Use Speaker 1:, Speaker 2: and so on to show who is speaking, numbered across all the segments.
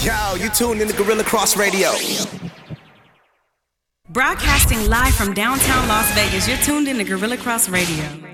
Speaker 1: Yo, you tuned in to Guerilla Cross Radio.
Speaker 2: Broadcasting live from downtown Las Vegas, you're tuned in to Guerilla Cross Radio.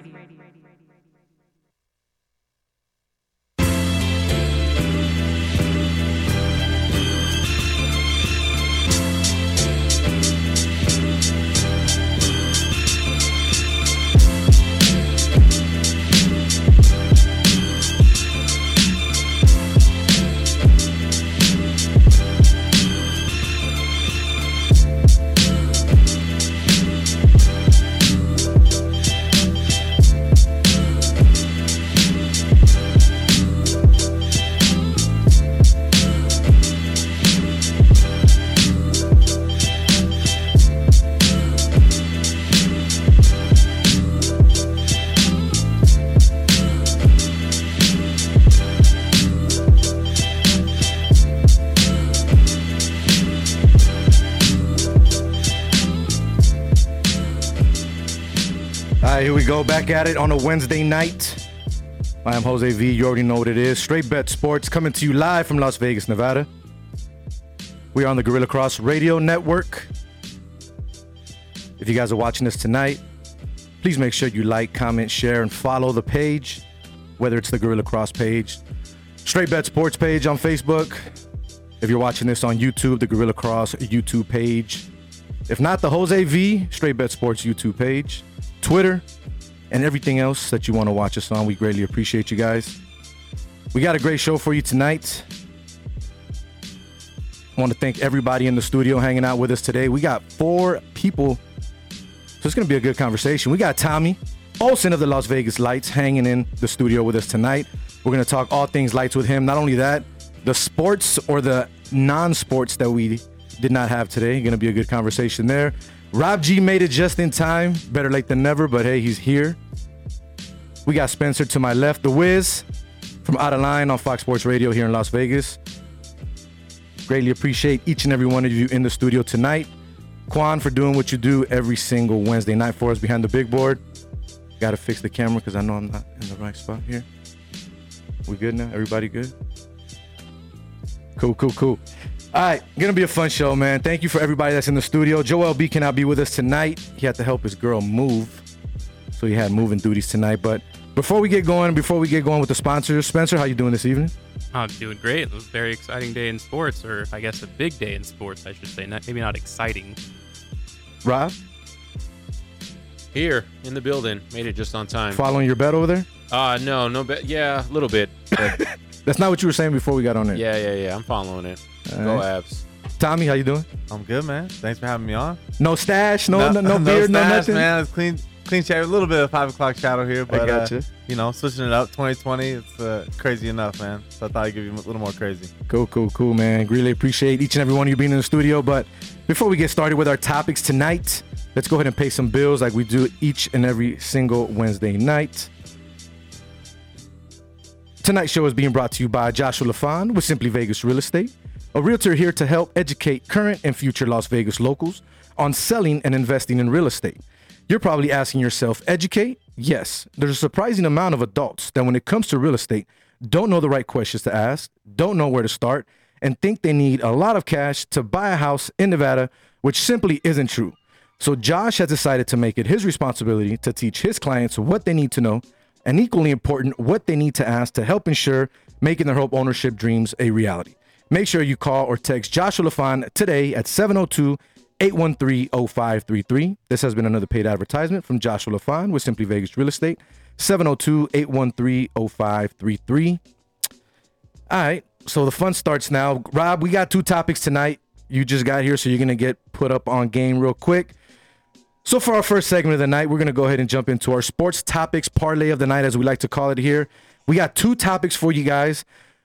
Speaker 3: Go. Back at it on a Wednesday night. I am Jose V. You already know what it is. Straight Bet Sports coming to you live from Las Vegas, Nevada. We are on the Guerilla Cross Radio Network. If you guys are watching this tonight, please make sure you like, comment, share, and follow the page, whether it's the Guerilla Cross page, Straight Bet Sports page on Facebook. If you're watching this on YouTube, the Guerilla Cross YouTube page. If not, the Jose V Straight Bet Sports YouTube page, Twitter, and everything else that you want to watch us on. We greatly appreciate you guys. We got a great show for you tonight. I want to thank everybody in the studio hanging out with us today. We got four people, so it's going to be a good conversation. We got Tommy Olsen of the Las Vegas Lights hanging in the studio with us tonight. We're going to talk all things lights with him. Not only that, the sports or the non-sports that we did not have today. Going to be a good conversation there. Rob G made it just in time. Better late than never, but hey, he's here. We got Spencer to my left, The Wiz from OuttaLine on Fox Sports Radio here in Las Vegas. Greatly appreciate each and every one of you in the studio tonight. Quan for doing what you do every single Wednesday night for us behind the big board. Got to fix the camera because I know I'm not in the right spot here. We good now? Everybody good? Cool, cool, cool. All right, gonna be a fun show, man. Thank you for everybody that's in the studio. Joel B cannot be with us tonight. He had to help his girl move, so he had moving duties tonight. But before we get going, before we get going with the sponsors, Spencer, how you doing this evening?
Speaker 4: I'm doing great. It was a very exciting day in sports, or I guess a big day in sports, I should say. Not, maybe not exciting.
Speaker 3: Rob,
Speaker 5: Here in the building, made it just on time.
Speaker 3: following your bet over there?
Speaker 5: Uh no, no bet. Yeah, a little bit. But
Speaker 3: That's not what you were saying before we got on there.
Speaker 5: yeah, yeah, yeah. I'm following it.
Speaker 3: All
Speaker 5: Go
Speaker 3: right.
Speaker 5: Abs.
Speaker 3: Tommy, how you doing?
Speaker 6: I'm good, man. Thanks for having me on.
Speaker 3: No stash, no no, no, beard, no
Speaker 6: stash,
Speaker 3: nothing.
Speaker 6: man. It's clean, clean shave. A little bit of five o'clock shadow here, but
Speaker 3: gotcha.
Speaker 6: uh, you know, switching it up. 2020, it's uh, crazy enough, man. So I thought I'd give you a little more crazy.
Speaker 3: Cool, cool, cool, man. Really appreciate each and every one of you being in the studio. But before we get started with our topics tonight, let's go ahead and pay some bills like we do each and every single Wednesday night. Tonight's show is being brought to you by Joshua Lafond with Simply Vegas Real Estate, a realtor here to help educate current and future Las Vegas locals on selling and investing in real estate. You're probably asking yourself, educate? Yes, there's a surprising amount of adults that when it comes to real estate, don't know the right questions to ask, don't know where to start, and think they need a lot of cash to buy a house in Nevada, which simply isn't true. So Josh has decided to make it his responsibility to teach his clients what they need to know, and equally important, what they need to ask to help ensure making their home ownership dreams a reality. Make sure you call or text Joshua Lafond today at 702 813 0533. This has been another paid advertisement from Joshua Lafond with Simply Vegas Real Estate, 702 813 0533. All right, so the fun starts now. Rob, we got two topics tonight. You just got here, so you're going to get put up on game real quick. So, for our first segment of the night, we're going to go ahead and jump into our sports topics parlay of the night, as we like to call it here. We got two topics for you guys.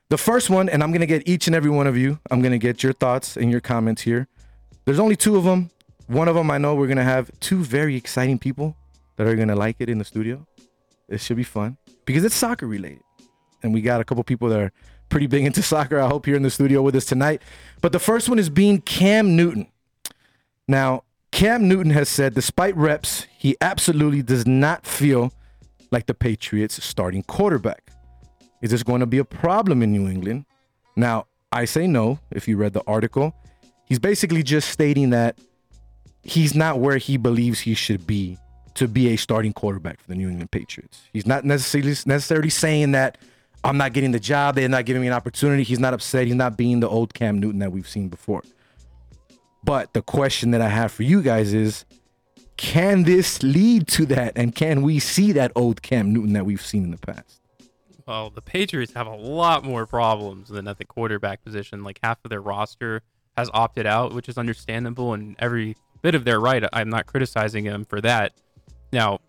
Speaker 3: The first one, and I'm going to get each and every one of you, I'm going to get your thoughts and your comments here. There's only two of them. One of them, I know we're going to have two very exciting people that are going to like it in the studio. It should be fun because it's soccer related. And we got a couple people that are pretty big into soccer, I hope, here in the studio with us tonight. But the first one is being Cam Newton. Now, Cam Newton has said, despite reps, he absolutely does not feel like the Patriots starting quarterback. Is this going to be a problem in New England? Now, I say no. If you read the article, he's basically just stating that he's not where he believes he should be to be a starting quarterback for the New England Patriots. He's not necessarily necessarily saying that I'm not getting the job, they're not giving me an opportunity. He's not upset. He's not being the old Cam Newton that we've seen before. But the question that I have for you guys is can this lead to that and can we see that old Cam Newton that we've seen in the past?
Speaker 4: Well, the Patriots have a lot more problems than at the quarterback position. Like half of their roster has opted out, which is understandable and every bit of their right. I'm not criticizing them for that. Now,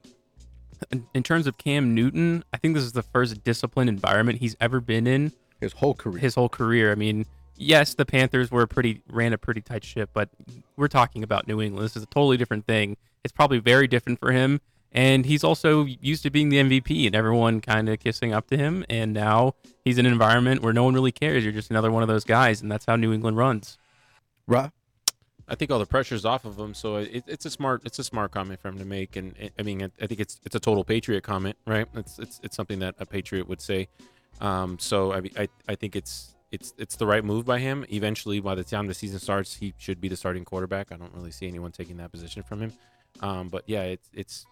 Speaker 4: in- in terms of Cam Newton, I think this is the first disciplined environment he's ever been in
Speaker 3: His whole career.
Speaker 4: his whole career. I mean, yes, the Panthers were pretty ran a pretty tight ship, but we're talking about New England. This is a totally different thing. It's probably very different for him, and he's also used to being the MVP and everyone kind of kissing up to him. And now he's in an environment where no one really cares. You're just another one of those guys, and that's how New England runs.
Speaker 3: Right.
Speaker 5: I think all the pressure's off of him, so it, it's a smart it's a smart comment for him to make, and it- I mean I, I think it's it's a total patriot comment, right? It's it's it's something that a patriot would say. Um, so I, I I think it's it's it's the right move by him. Eventually, by the time the season starts, he should be the starting quarterback. I don't really see anyone taking that position from him. Um, but yeah, it's it's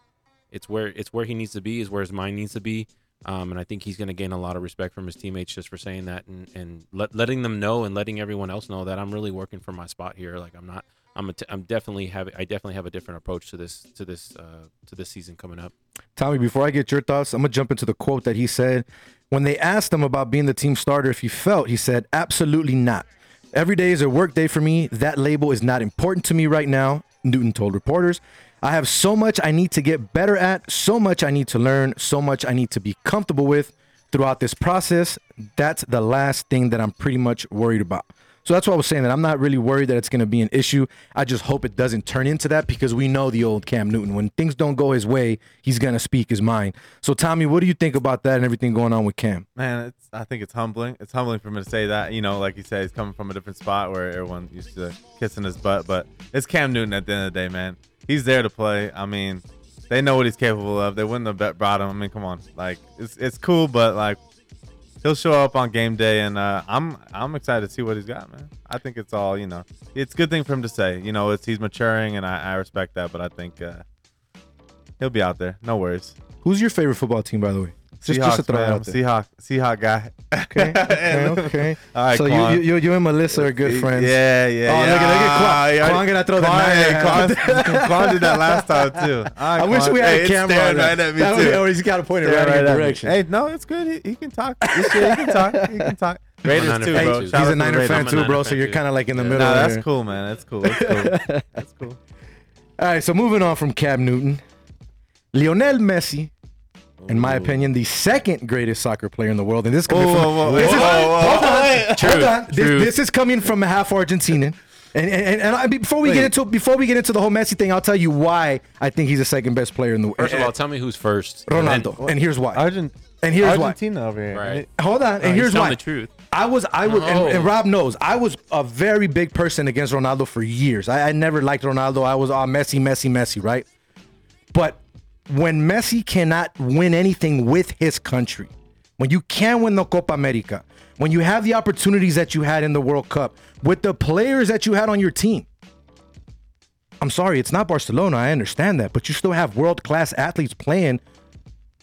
Speaker 5: it's where it's where he needs to be, is where his mind needs to be. Um, and I think he's going to gain a lot of respect from his teammates just for saying that and, and let, letting them know and letting everyone else know that I'm really working for my spot here. Like I'm not, I'm, a t- I'm definitely have, I definitely have a different approach to this, to this, uh, to this season coming up.
Speaker 3: Tommy, before I get your thoughts, I'm gonna jump into the quote that he said when they asked him about being the team starter. If he felt, he said, "Absolutely not. Every day is a work day for me. That label is not important to me right now." Newton told reporters, "I have so much I need to get better at, so much I need to learn, so much I need to be comfortable with throughout this process. That's the last thing that I'm pretty much worried about." So that's why I was saying that I'm not really worried that it's going to be an issue. I just hope it doesn't turn into that because we know the old Cam Newton. When things don't go his way, he's going to speak his mind. So, Tommy, what do you think about that and everything going on with Cam?
Speaker 6: Man, I think it's humbling. It's humbling for him to say that. You know, like you said, he's coming from a different spot where everyone used to kissing his butt. But it's Cam Newton at the end of the day, man. He's there to play. I mean, they know what he's capable of. They wouldn't have brought him. I mean, come on, like it's it's cool, but like he'll show up on game day, and uh, I'm I'm excited to see what he's got, man. I think it's all you know. It's a good thing for him to say. You know, it's he's maturing, and I, I respect that. But I think uh, he'll be out there. No worries.
Speaker 3: Who's your favorite football team, by the way? Just,
Speaker 6: Seahawks,
Speaker 3: just to throw
Speaker 6: man.
Speaker 3: out there.
Speaker 6: Seahawk, Seahawk guy.
Speaker 3: Okay, okay, okay.
Speaker 6: All right,
Speaker 3: so you,
Speaker 6: Quan.
Speaker 3: you, you, you and Melissa are good friends.
Speaker 6: Yeah, yeah.
Speaker 3: Oh,
Speaker 6: yeah.
Speaker 3: look at- look at Quan. Quan gonna throw the
Speaker 6: Quan,
Speaker 3: nine
Speaker 6: hey,
Speaker 3: and.
Speaker 6: Quan, Quan did that last time too. All right,
Speaker 3: I wish we had
Speaker 6: hey,
Speaker 3: a camera
Speaker 6: staring
Speaker 3: that.
Speaker 6: right at me
Speaker 3: That would-
Speaker 6: too.
Speaker 3: oh, he's got to point it
Speaker 6: Staring
Speaker 3: right in your
Speaker 6: at me.
Speaker 3: direction.
Speaker 6: Hey, no, it's good. He, he can talk. This shit, he can talk. He can talk. Raiders too, bro.
Speaker 5: too.
Speaker 3: He's a
Speaker 6: the
Speaker 3: Niner
Speaker 6: Raiders.
Speaker 3: fan too, bro. So you're kind of like in the middle.
Speaker 6: Nah, that's cool, man. That's cool. That's cool. That's cool.
Speaker 3: All right, so moving on from Cam Newton, Lionel Messi, in my opinion, the second greatest soccer player in the world, and this is coming from
Speaker 6: whoa, whoa,
Speaker 3: this
Speaker 6: whoa,
Speaker 3: is-
Speaker 6: whoa, whoa.
Speaker 3: hold on, hold on. This, this is coming from a half Argentinian. And, and, and I, uh, before we get into before we get into the whole Messi thing, I'll tell you why I think he's the second best player in the world.
Speaker 5: First of eh, all, tell me who's first. and then-
Speaker 3: Ronaldo, and here's why.
Speaker 6: Argent-
Speaker 3: And here's why.
Speaker 6: Argentina over here.
Speaker 5: Right.
Speaker 3: Hold on, and
Speaker 4: he's
Speaker 3: here's
Speaker 4: telling
Speaker 3: why.
Speaker 4: the truth.
Speaker 3: I was, I was, and, and oh. Rob knows, I was a very big person against Ronaldo for years. I, I never liked Ronaldo. I was all Messi, Messi, Messi, right? But when Messi cannot win anything with his country, when you can win the Copa America, when you have the opportunities that you had in the World Cup with the players that you had on your team, I'm sorry, it's not Barcelona. I understand that, but you still have world class athletes playing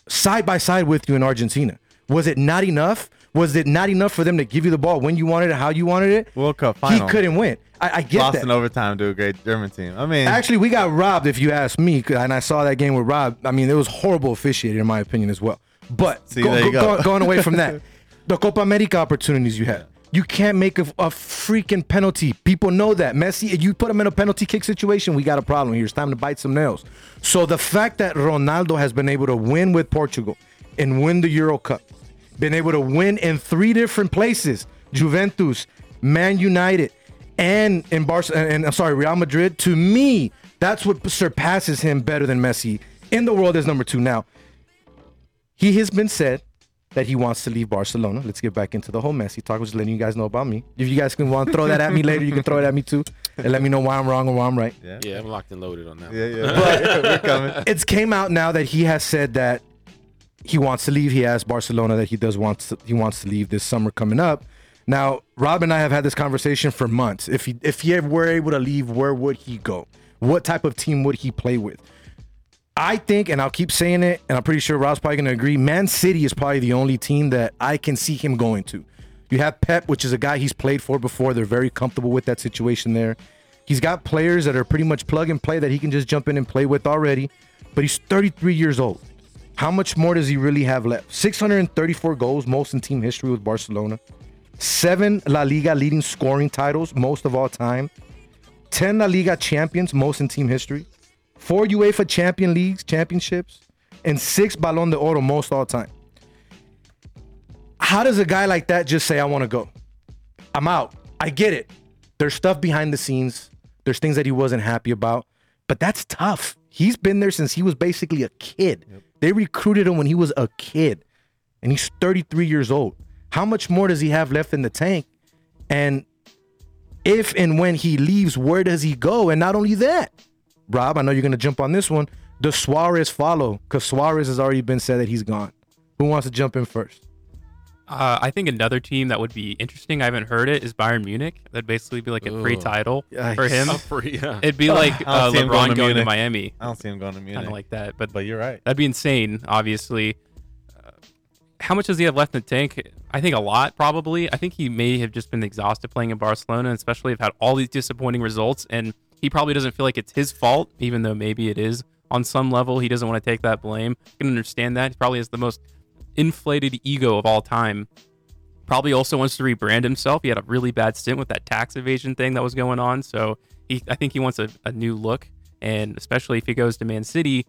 Speaker 3: side by side with you in Argentina. Was it not enough? Was it not enough for them to give you the ball when you wanted it, how you wanted it?
Speaker 6: World Cup final.
Speaker 3: He couldn't win. I, I get
Speaker 6: Lost
Speaker 3: that.
Speaker 6: in overtime to a great German team. I mean,
Speaker 3: Actually, we got robbed, if you ask me. and I saw that game with Rob. I mean, it was horrible officiating, in my opinion, as well. But
Speaker 6: See, there you go.
Speaker 3: going away from that, the Copa America opportunities you had, you can't make a, a freaking penalty. People know that. Messi, you put him in a penalty kick situation, we got a problem here. It's time to bite some nails. So the fact that Ronaldo has been able to win with Portugal and win the Euro Cup, been able to win in three different places Juventus, Man United, and in Barcelona, and I'm sorry, Real Madrid. To me, that's what surpasses him better than Messi in the world as number two. Now, he has been said that he wants to leave Barcelona. Let's get back into the whole Messi talk. I'm just letting you guys know about me. If you guys can want to throw that at me later, you can throw it at me too, and let me know why I'm wrong or why I'm right.
Speaker 6: yeah,
Speaker 5: Yeah, I'm locked and loaded on that. one.
Speaker 6: yeah, yeah. We're coming.
Speaker 3: It's came out now that he has said that he wants to leave. He asked Barcelona that he does want to, he wants to leave this summer coming up. Now, Rob and I have had this conversation for months. If he if he were able to leave, where would he go? What type of team would he play with? I think, and I'll keep saying it, and I'm pretty sure Rob's probably going to agree. Man City is probably the only team that I can see him going to. You have Pep, which is a guy he's played for before. They're very comfortable with that situation there. He's got players that are pretty much plug and play that he can just jump in and play with already. But he's 33 years old. How much more does he really have left? 634 goals, most in team history with Barcelona. Seven La Liga leading scoring titles, most of all time. 10 La Liga champions, most in team history four UEFA Champion Leagues championships, and six Ballon d'Or most all time. How does a guy like that just say, I want to go? I'm out. I get it. There's stuff behind the scenes, there's things that he wasn't happy about, but that's tough. He's been there since he was basically a kid. They recruited him when he was a kid, and he's 33 years old. How much more does he have left in the tank? And if and when he leaves, where does he go? And not only that, Rob, I know you're to jump on this one. Does Suarez follow? Because Suarez has already been said that he's gone. Who wants to jump in first?
Speaker 4: Uh, I think another team that would be interesting. I haven't heard it. Is Bayern Munich? That'd basically be like a free
Speaker 5: Ugh.
Speaker 4: title for him.
Speaker 5: For, yeah.
Speaker 4: It'd be like uh,
Speaker 6: him going
Speaker 4: LeBron
Speaker 6: to
Speaker 4: going to Miami,
Speaker 6: I don't see him going to Munich.
Speaker 4: kind of like that. But
Speaker 6: but you're right.
Speaker 4: that'd be insane. Obviously, uh, how much does he have left in the tank? I think a lot, probably. I think he may have just been exhausted playing in Barcelona, especially have had all these disappointing results, and he probably doesn't feel like it's his fault, even though maybe it is on some level. He doesn't want to take that blame. I can understand that. He probably has the most inflated ego of all time. Probably also wants to rebrand himself. He had a really bad stint with that tax evasion thing that was going on. So he, I think he wants a, a new look. And especially if he goes to Man City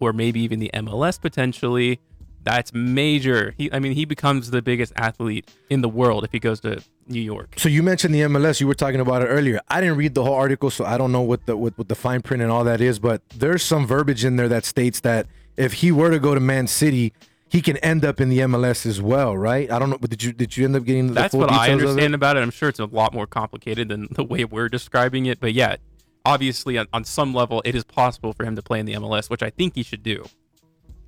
Speaker 4: or maybe even the MLS potentially, that's major. He, I mean, he becomes the biggest athlete in the world if he goes to New York.
Speaker 3: So you mentioned the MLS. You were talking about it earlier. I didn't read the whole article, so I don't know what the what, what the fine print and all that is. But there's some verbiage in there that states that if he were to go to Man City, he can end up in the MLS as well, right? I don't know. But did you did you end up getting the
Speaker 4: That's
Speaker 3: full
Speaker 4: what I
Speaker 3: details it?
Speaker 4: understand about it. I'm sure it's a lot more complicated than the way we're describing it. But yeah, obviously on, on some level, it is possible for him to play in the MLS, which I think he should do.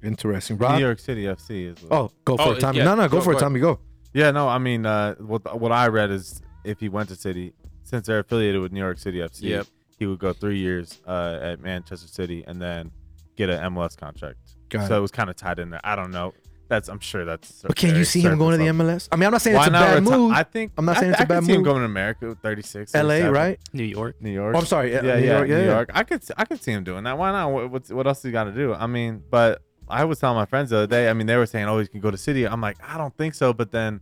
Speaker 3: Interesting, Rob.
Speaker 6: New York City FC is. What,
Speaker 3: Oh, go for
Speaker 5: Oh,
Speaker 3: it, Tommy.
Speaker 5: yeah,
Speaker 3: no, no, go,
Speaker 5: go-
Speaker 3: for it,
Speaker 5: go
Speaker 3: Tommy. Go.
Speaker 6: Yeah, no, I mean, uh, what what I read is if he went to City, since they're affiliated with New York City FC,
Speaker 5: Yep.
Speaker 6: he would go three years uh, at Manchester City and then get an MLS contract.
Speaker 3: Got
Speaker 6: so
Speaker 3: it.
Speaker 6: it was kind of tied in there. I don't know. That's I'm sure that's.
Speaker 3: But can you see him going to the
Speaker 6: surface
Speaker 3: MLS? I mean, I'm not saying
Speaker 6: level.
Speaker 3: it's a bad
Speaker 6: not reti-
Speaker 3: move.
Speaker 6: I think
Speaker 3: I'm not
Speaker 6: I-
Speaker 3: saying it's a
Speaker 6: I
Speaker 3: bad
Speaker 6: could see him
Speaker 3: move.
Speaker 6: going to America with 36.
Speaker 3: LA,
Speaker 6: 37.
Speaker 3: right?
Speaker 4: New York.
Speaker 6: New York.
Speaker 3: Oh, I'm sorry.
Speaker 6: Yeah,
Speaker 3: New
Speaker 6: yeah,
Speaker 3: York,
Speaker 6: New
Speaker 3: yeah, yeah.
Speaker 6: York. I could, I could see him doing that. Why not? What, what's, what else he got to do? I mean, but I was telling my friends the other day. I mean, they were saying, "Oh, he can go to City." I'm like, I don't think so. But then,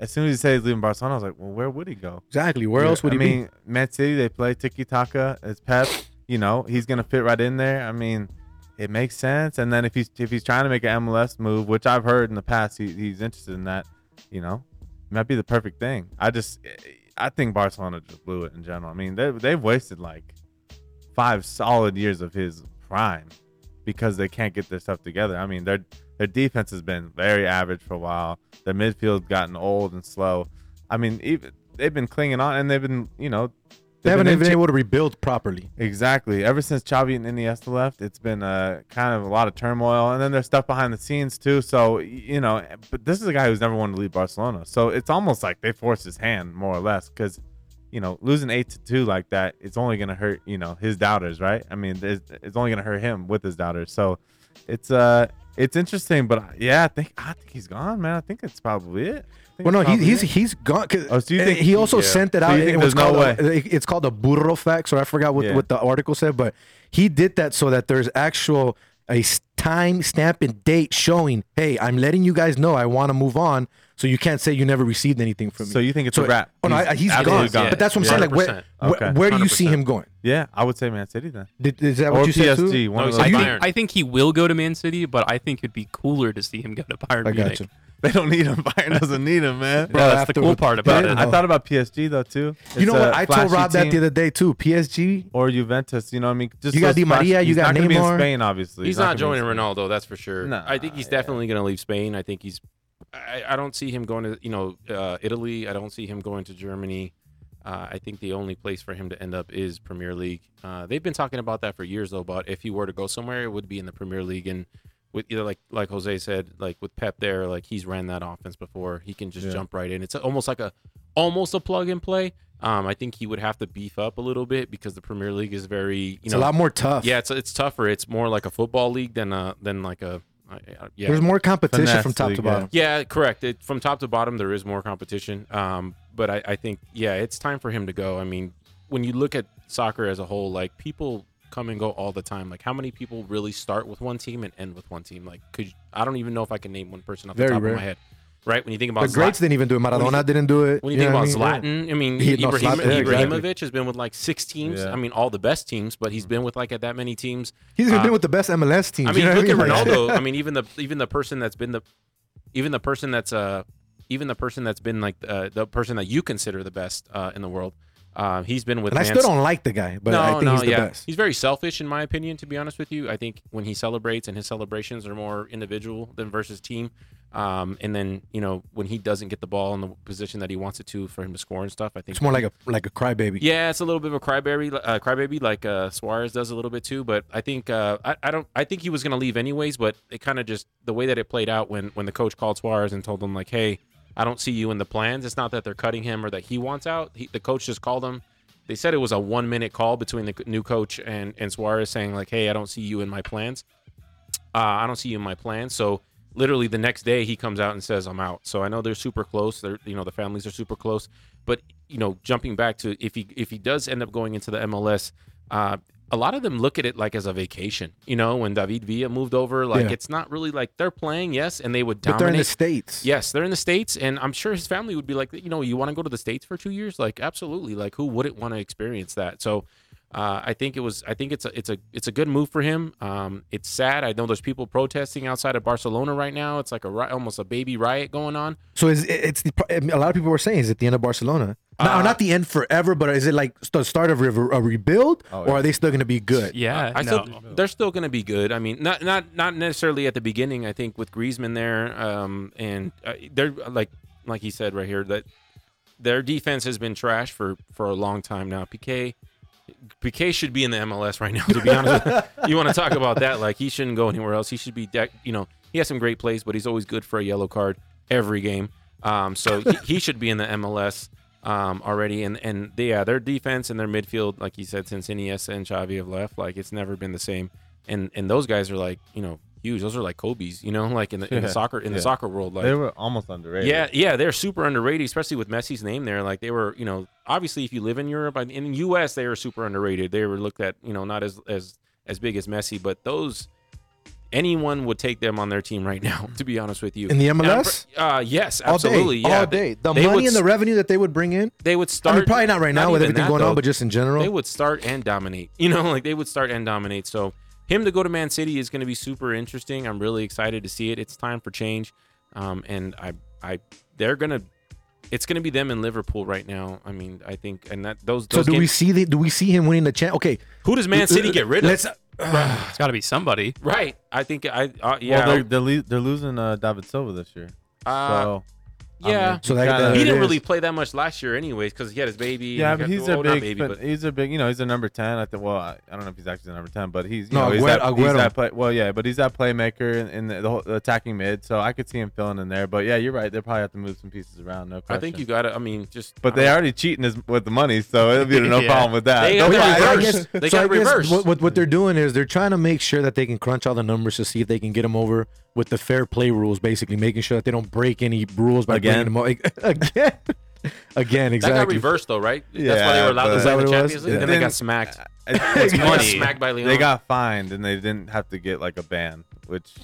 Speaker 6: as soon as he said he's leaving Barcelona, I was like, Well, where would he go?
Speaker 3: Exactly. Where
Speaker 6: Yeah,
Speaker 3: else would
Speaker 6: I
Speaker 3: he
Speaker 6: mean,
Speaker 3: be?
Speaker 6: Man City, they play tiki taka as Pep. You know, he's gonna fit right in there. I mean, it makes sense. And then if he's if he's trying to make an MLS move, which I've heard in the past, he, he's interested in that. You know, might be the perfect thing. I just, I think Barcelona just blew it in general. I mean, they they've wasted like five solid years of his prime because they can't get their stuff together. I mean, their their defense has been very average for a while. Their midfield's gotten old and slow. I mean, even they've been clinging on, and they've been, you know,
Speaker 3: They haven't
Speaker 6: been
Speaker 3: even
Speaker 6: in-
Speaker 3: able to rebuild properly.
Speaker 6: Exactly. Ever since Xavi and Iniesta left, it's been uh, kind of a lot of turmoil, and then there's stuff behind the scenes too. So you know, but this is a guy who's never wanted to leave Barcelona, so it's almost like they forced his hand more or less because, you know, losing eight to two like that, it's only gonna hurt you know his doubters, right? I mean, it's, it's only gonna hurt him with his doubters. So it's uh, it's interesting, but yeah, I think I think he's gone, man. I think it's probably it. I think
Speaker 3: Well, no, he,
Speaker 6: probably
Speaker 3: he's
Speaker 6: it.
Speaker 3: he's gone. 'cause-
Speaker 6: Oh, so you think-
Speaker 3: he also
Speaker 6: yeah.
Speaker 3: sent it
Speaker 6: So
Speaker 3: out?
Speaker 6: you think
Speaker 3: it was
Speaker 6: there's no
Speaker 3: called a- uh, it's called a burofax, or I forgot what
Speaker 6: Yeah.
Speaker 3: what the article said, but he did that so that there's actual a s- time stamp and date showing, hey, I'm letting you guys know I want to move on, so you can't say you never received anything from me.
Speaker 6: So you think it's
Speaker 3: So-
Speaker 6: a wrap?
Speaker 3: Oh no, I- he's,
Speaker 6: absolutely
Speaker 3: gone.
Speaker 5: gone.
Speaker 3: But that's what I'm
Speaker 5: Yeah.
Speaker 3: saying. Like, where,
Speaker 5: 100%.
Speaker 3: where,
Speaker 6: Okay.
Speaker 3: where do you see
Speaker 5: 100%.
Speaker 3: him going?
Speaker 6: Yeah, I would say Man City then.
Speaker 3: Did, is that what
Speaker 6: or
Speaker 3: you said
Speaker 6: PSG.
Speaker 3: too?
Speaker 6: One
Speaker 5: No,
Speaker 6: of
Speaker 5: he's
Speaker 6: those.
Speaker 4: I think,
Speaker 5: Bayern.
Speaker 4: I think he will go to Man City, but I think it'd be cooler to see him go to Bayern
Speaker 3: I
Speaker 4: Munich.
Speaker 3: got you.
Speaker 6: They don't need him. Bayern doesn't need him, man.
Speaker 4: Bro, that's the cool part about it.
Speaker 6: I thought about PSG though too.
Speaker 3: You know what? I told
Speaker 6: flashy
Speaker 3: Rob that the other day too. PSG.
Speaker 6: or Juventus. You know what I mean? Just
Speaker 3: You got
Speaker 6: those
Speaker 3: Di Maria, you
Speaker 6: he's
Speaker 3: got
Speaker 6: not gonna be in Spain, obviously.
Speaker 5: He's,
Speaker 6: gonna
Speaker 5: not joining Ronaldo, that's for sure.
Speaker 6: Nah,
Speaker 5: I think he's
Speaker 6: yeah.
Speaker 5: definitely going to leave Spain. I think he's. I, I don't see him going to you know uh, Italy. I don't see him going to Germany. Uh, I think the only place for him to end up is Premier League. Uh, they've been talking about that for years though. But if he were to go somewhere, it would be in the Premier League and. With either like like Jose said, like with Pep there, like he's ran that offense before. He can just
Speaker 6: Yeah.
Speaker 5: jump right in. It's almost like a almost a plug and play. Um, I think he would have to beef up a little bit because the Premier League is very you
Speaker 3: It's
Speaker 5: know
Speaker 3: a lot more tough.
Speaker 5: yeah it's it's tougher. It's more like a football league than a than like a uh, yeah
Speaker 3: There's more competition
Speaker 6: Finesse
Speaker 3: from top
Speaker 6: league,
Speaker 3: to
Speaker 6: yeah.
Speaker 3: bottom.
Speaker 5: yeah, correct. It, from top to bottom, there is more competition. Um, but I, I think, yeah, it's time for him to go. I mean, when you look at soccer as a whole, like people come and go all the time. Like, how many people really start with one team and end with one team? Like, could you, I don't even know if I can name one person off the top
Speaker 3: rare.
Speaker 5: of my head. Right? When you think about
Speaker 3: The greats
Speaker 5: Zlat-
Speaker 3: didn't even do it. Maradona
Speaker 5: you-
Speaker 3: didn't do it.
Speaker 5: when you think
Speaker 3: know
Speaker 5: about
Speaker 3: I mean?
Speaker 5: Zlatan, I mean,
Speaker 3: He-
Speaker 5: Ibrahim,
Speaker 3: Zlatan, yeah, exactly.
Speaker 5: Ibrahimovic has been with like six teams.
Speaker 6: Yeah.
Speaker 5: I mean, all the best teams, but he's been with like at that many teams.
Speaker 3: He's
Speaker 5: Uh,
Speaker 3: been with the best MLS teams.
Speaker 5: I mean,
Speaker 3: you
Speaker 5: look at
Speaker 3: I mean?
Speaker 5: Ronaldo. I mean, even the even the person that's been the even the person that's uh even the person that's been like uh, the person that you consider the best uh, in the world. Uh, he's been with.
Speaker 3: and I still don't like the guy, but I think he's the best.
Speaker 5: He's very selfish, in my opinion. To be honest with you, I think when he celebrates and his celebrations are more individual than versus team. Um, and then you know when he doesn't get the ball in the position that he wants it to for him to score and stuff, I think
Speaker 3: It's more like a like a crybaby.
Speaker 5: yeah, it's a little bit of a crybaby, uh, crybaby like uh, Suarez does a little bit too. But I think uh, I, I don't. I think he was going to leave anyways. But it kind of just the way that it played out when when the coach called Suarez and told him like, "Hey, I don't see you in the plans." It's not that they're cutting him or that he wants out. He, the coach just called him. They said it was a one minute call between the new coach and and Suarez saying like, "Hey, I don't see you in my plans. Uh, I don't see you in my plans." So literally the next day he comes out and says I'm out. So I know they're super close. They're you know the families are super close. But you know jumping back to if he if he does end up going into the MLS, uh, a lot of them look at it like as a vacation. You know when David Villa moved over, like
Speaker 3: Yeah.
Speaker 5: it's not really like they're playing yes, and they would dominate.
Speaker 3: but they're in the states.
Speaker 5: Yes, they're in the states, and I'm sure his family would be like, you know, you want to go to the states for two years? Like, absolutely. Like, who wouldn't want to experience that? So, uh, I think it was. I think it's a it's a it's a good move for him. Um, it's sad. I know there's people protesting outside of Barcelona right now. It's like a almost a baby riot going on.
Speaker 3: So is it's the a lot of people were saying is it the end of Barcelona? No,
Speaker 5: Uh,
Speaker 3: not the end forever, but is it like the start of a, a rebuild,
Speaker 6: Oh,
Speaker 3: or
Speaker 6: yeah.
Speaker 3: are they still going to be good?
Speaker 4: Yeah,
Speaker 5: I
Speaker 4: no.
Speaker 5: still, they're still going to be good. I mean, not not not necessarily at the beginning. I think with Griezmann there, um, and uh, they're like like he said right here that their defense has been trash for for a long time now. Piqué, Piqué should be in the MLS right now. To be honest, with you. you want to talk about that? Like he shouldn't go anywhere else. He should be, de- you know, he has some great plays, but he's always good for a yellow card every game. Um, so he, he should be in the MLS um, already. And and they, yeah, their defense and their midfield, like you said, since Iniesta and Xavi have left, like it's never been the same. And and those guys are like, you know, huge. Those are like Kobe's, you know, like in the, in the soccer in the soccer world. Like
Speaker 6: they were almost underrated.
Speaker 5: yeah, yeah, they're super underrated, especially with Messi's name there. Like they were, you know, obviously if you live in Europe, in the U.S. they were super underrated. They were looked at, you know, not as as as big as Messi, but those anyone would take them on their team right now. To be honest with you,
Speaker 3: In the MLS?
Speaker 5: uh, yes,
Speaker 3: all
Speaker 5: absolutely,
Speaker 3: day,
Speaker 5: yeah.
Speaker 3: all day. The
Speaker 5: would
Speaker 3: money and the revenue that they would bring in.
Speaker 5: they would start.
Speaker 3: I mean, probably not right now with everything
Speaker 5: that,
Speaker 3: going
Speaker 5: though.
Speaker 3: on, but just in general.
Speaker 5: they would start and dominate. You know, like they would start and dominate. So him to go to Man City is going to be super interesting. I'm really excited to see it. It's time for change, um, and I, I, they're gonna. It's going to be them in Liverpool right now. I mean, I think, and that those.
Speaker 3: so
Speaker 5: those
Speaker 3: do we see the, do we see him winning the champ? Okay,
Speaker 5: Who does Man City get rid of?
Speaker 3: Let's.
Speaker 4: It's got to be somebody.
Speaker 5: right. I think I. Uh, yeah.
Speaker 6: Well, they're they're, le- they're losing uh, David Silva this year.
Speaker 5: uh,
Speaker 6: so
Speaker 5: yeah.
Speaker 3: So that,
Speaker 6: Kinda-
Speaker 3: that
Speaker 5: he didn't
Speaker 3: is.
Speaker 5: really play that much last year, anyways, because he had his baby.
Speaker 6: yeah,
Speaker 5: and
Speaker 6: but
Speaker 5: he
Speaker 6: he's a
Speaker 5: well,
Speaker 6: big,
Speaker 5: baby,
Speaker 6: but
Speaker 5: but
Speaker 6: he's a big, you know, he's a number ten. I think. Well, I, I don't know if he's actually the number ten, but he's, you
Speaker 3: No,
Speaker 6: know, he's
Speaker 3: Agüero-
Speaker 6: that, he's
Speaker 3: Agüero.
Speaker 6: that play. Well, yeah, but he's that playmaker in, in the, the whole the attacking mid. So I could see him filling in there. But yeah, you're right. They probably have to move some pieces around. No question.
Speaker 5: I think you got to. I mean, just.
Speaker 6: But they already cheating us with the money, so it'll be no
Speaker 4: Yeah.
Speaker 6: problem with that.
Speaker 5: They
Speaker 6: Don't
Speaker 5: got
Speaker 3: Well,
Speaker 5: to
Speaker 3: yeah, I- I
Speaker 5: reverse.
Speaker 3: guess-
Speaker 5: They
Speaker 3: so
Speaker 5: got
Speaker 3: I
Speaker 5: to
Speaker 3: guess
Speaker 5: reverse.
Speaker 3: What, what, what they're doing is they're trying to make sure that they can crunch all the numbers to see if they can get him over with the fair play rules, basically making sure that they don't break any rules by
Speaker 6: Again?
Speaker 3: bringing him o- again. again, exactly.
Speaker 5: That got reversed though, right? Yeah, That's why they were allowed to
Speaker 6: Is
Speaker 5: play the
Speaker 3: what it was?
Speaker 5: Champions League.
Speaker 3: Yeah.
Speaker 5: Then they got smacked.
Speaker 6: It's
Speaker 5: They got
Speaker 6: money.
Speaker 5: smacked by Leon.
Speaker 6: They got fined and they didn't have to get like a ban, which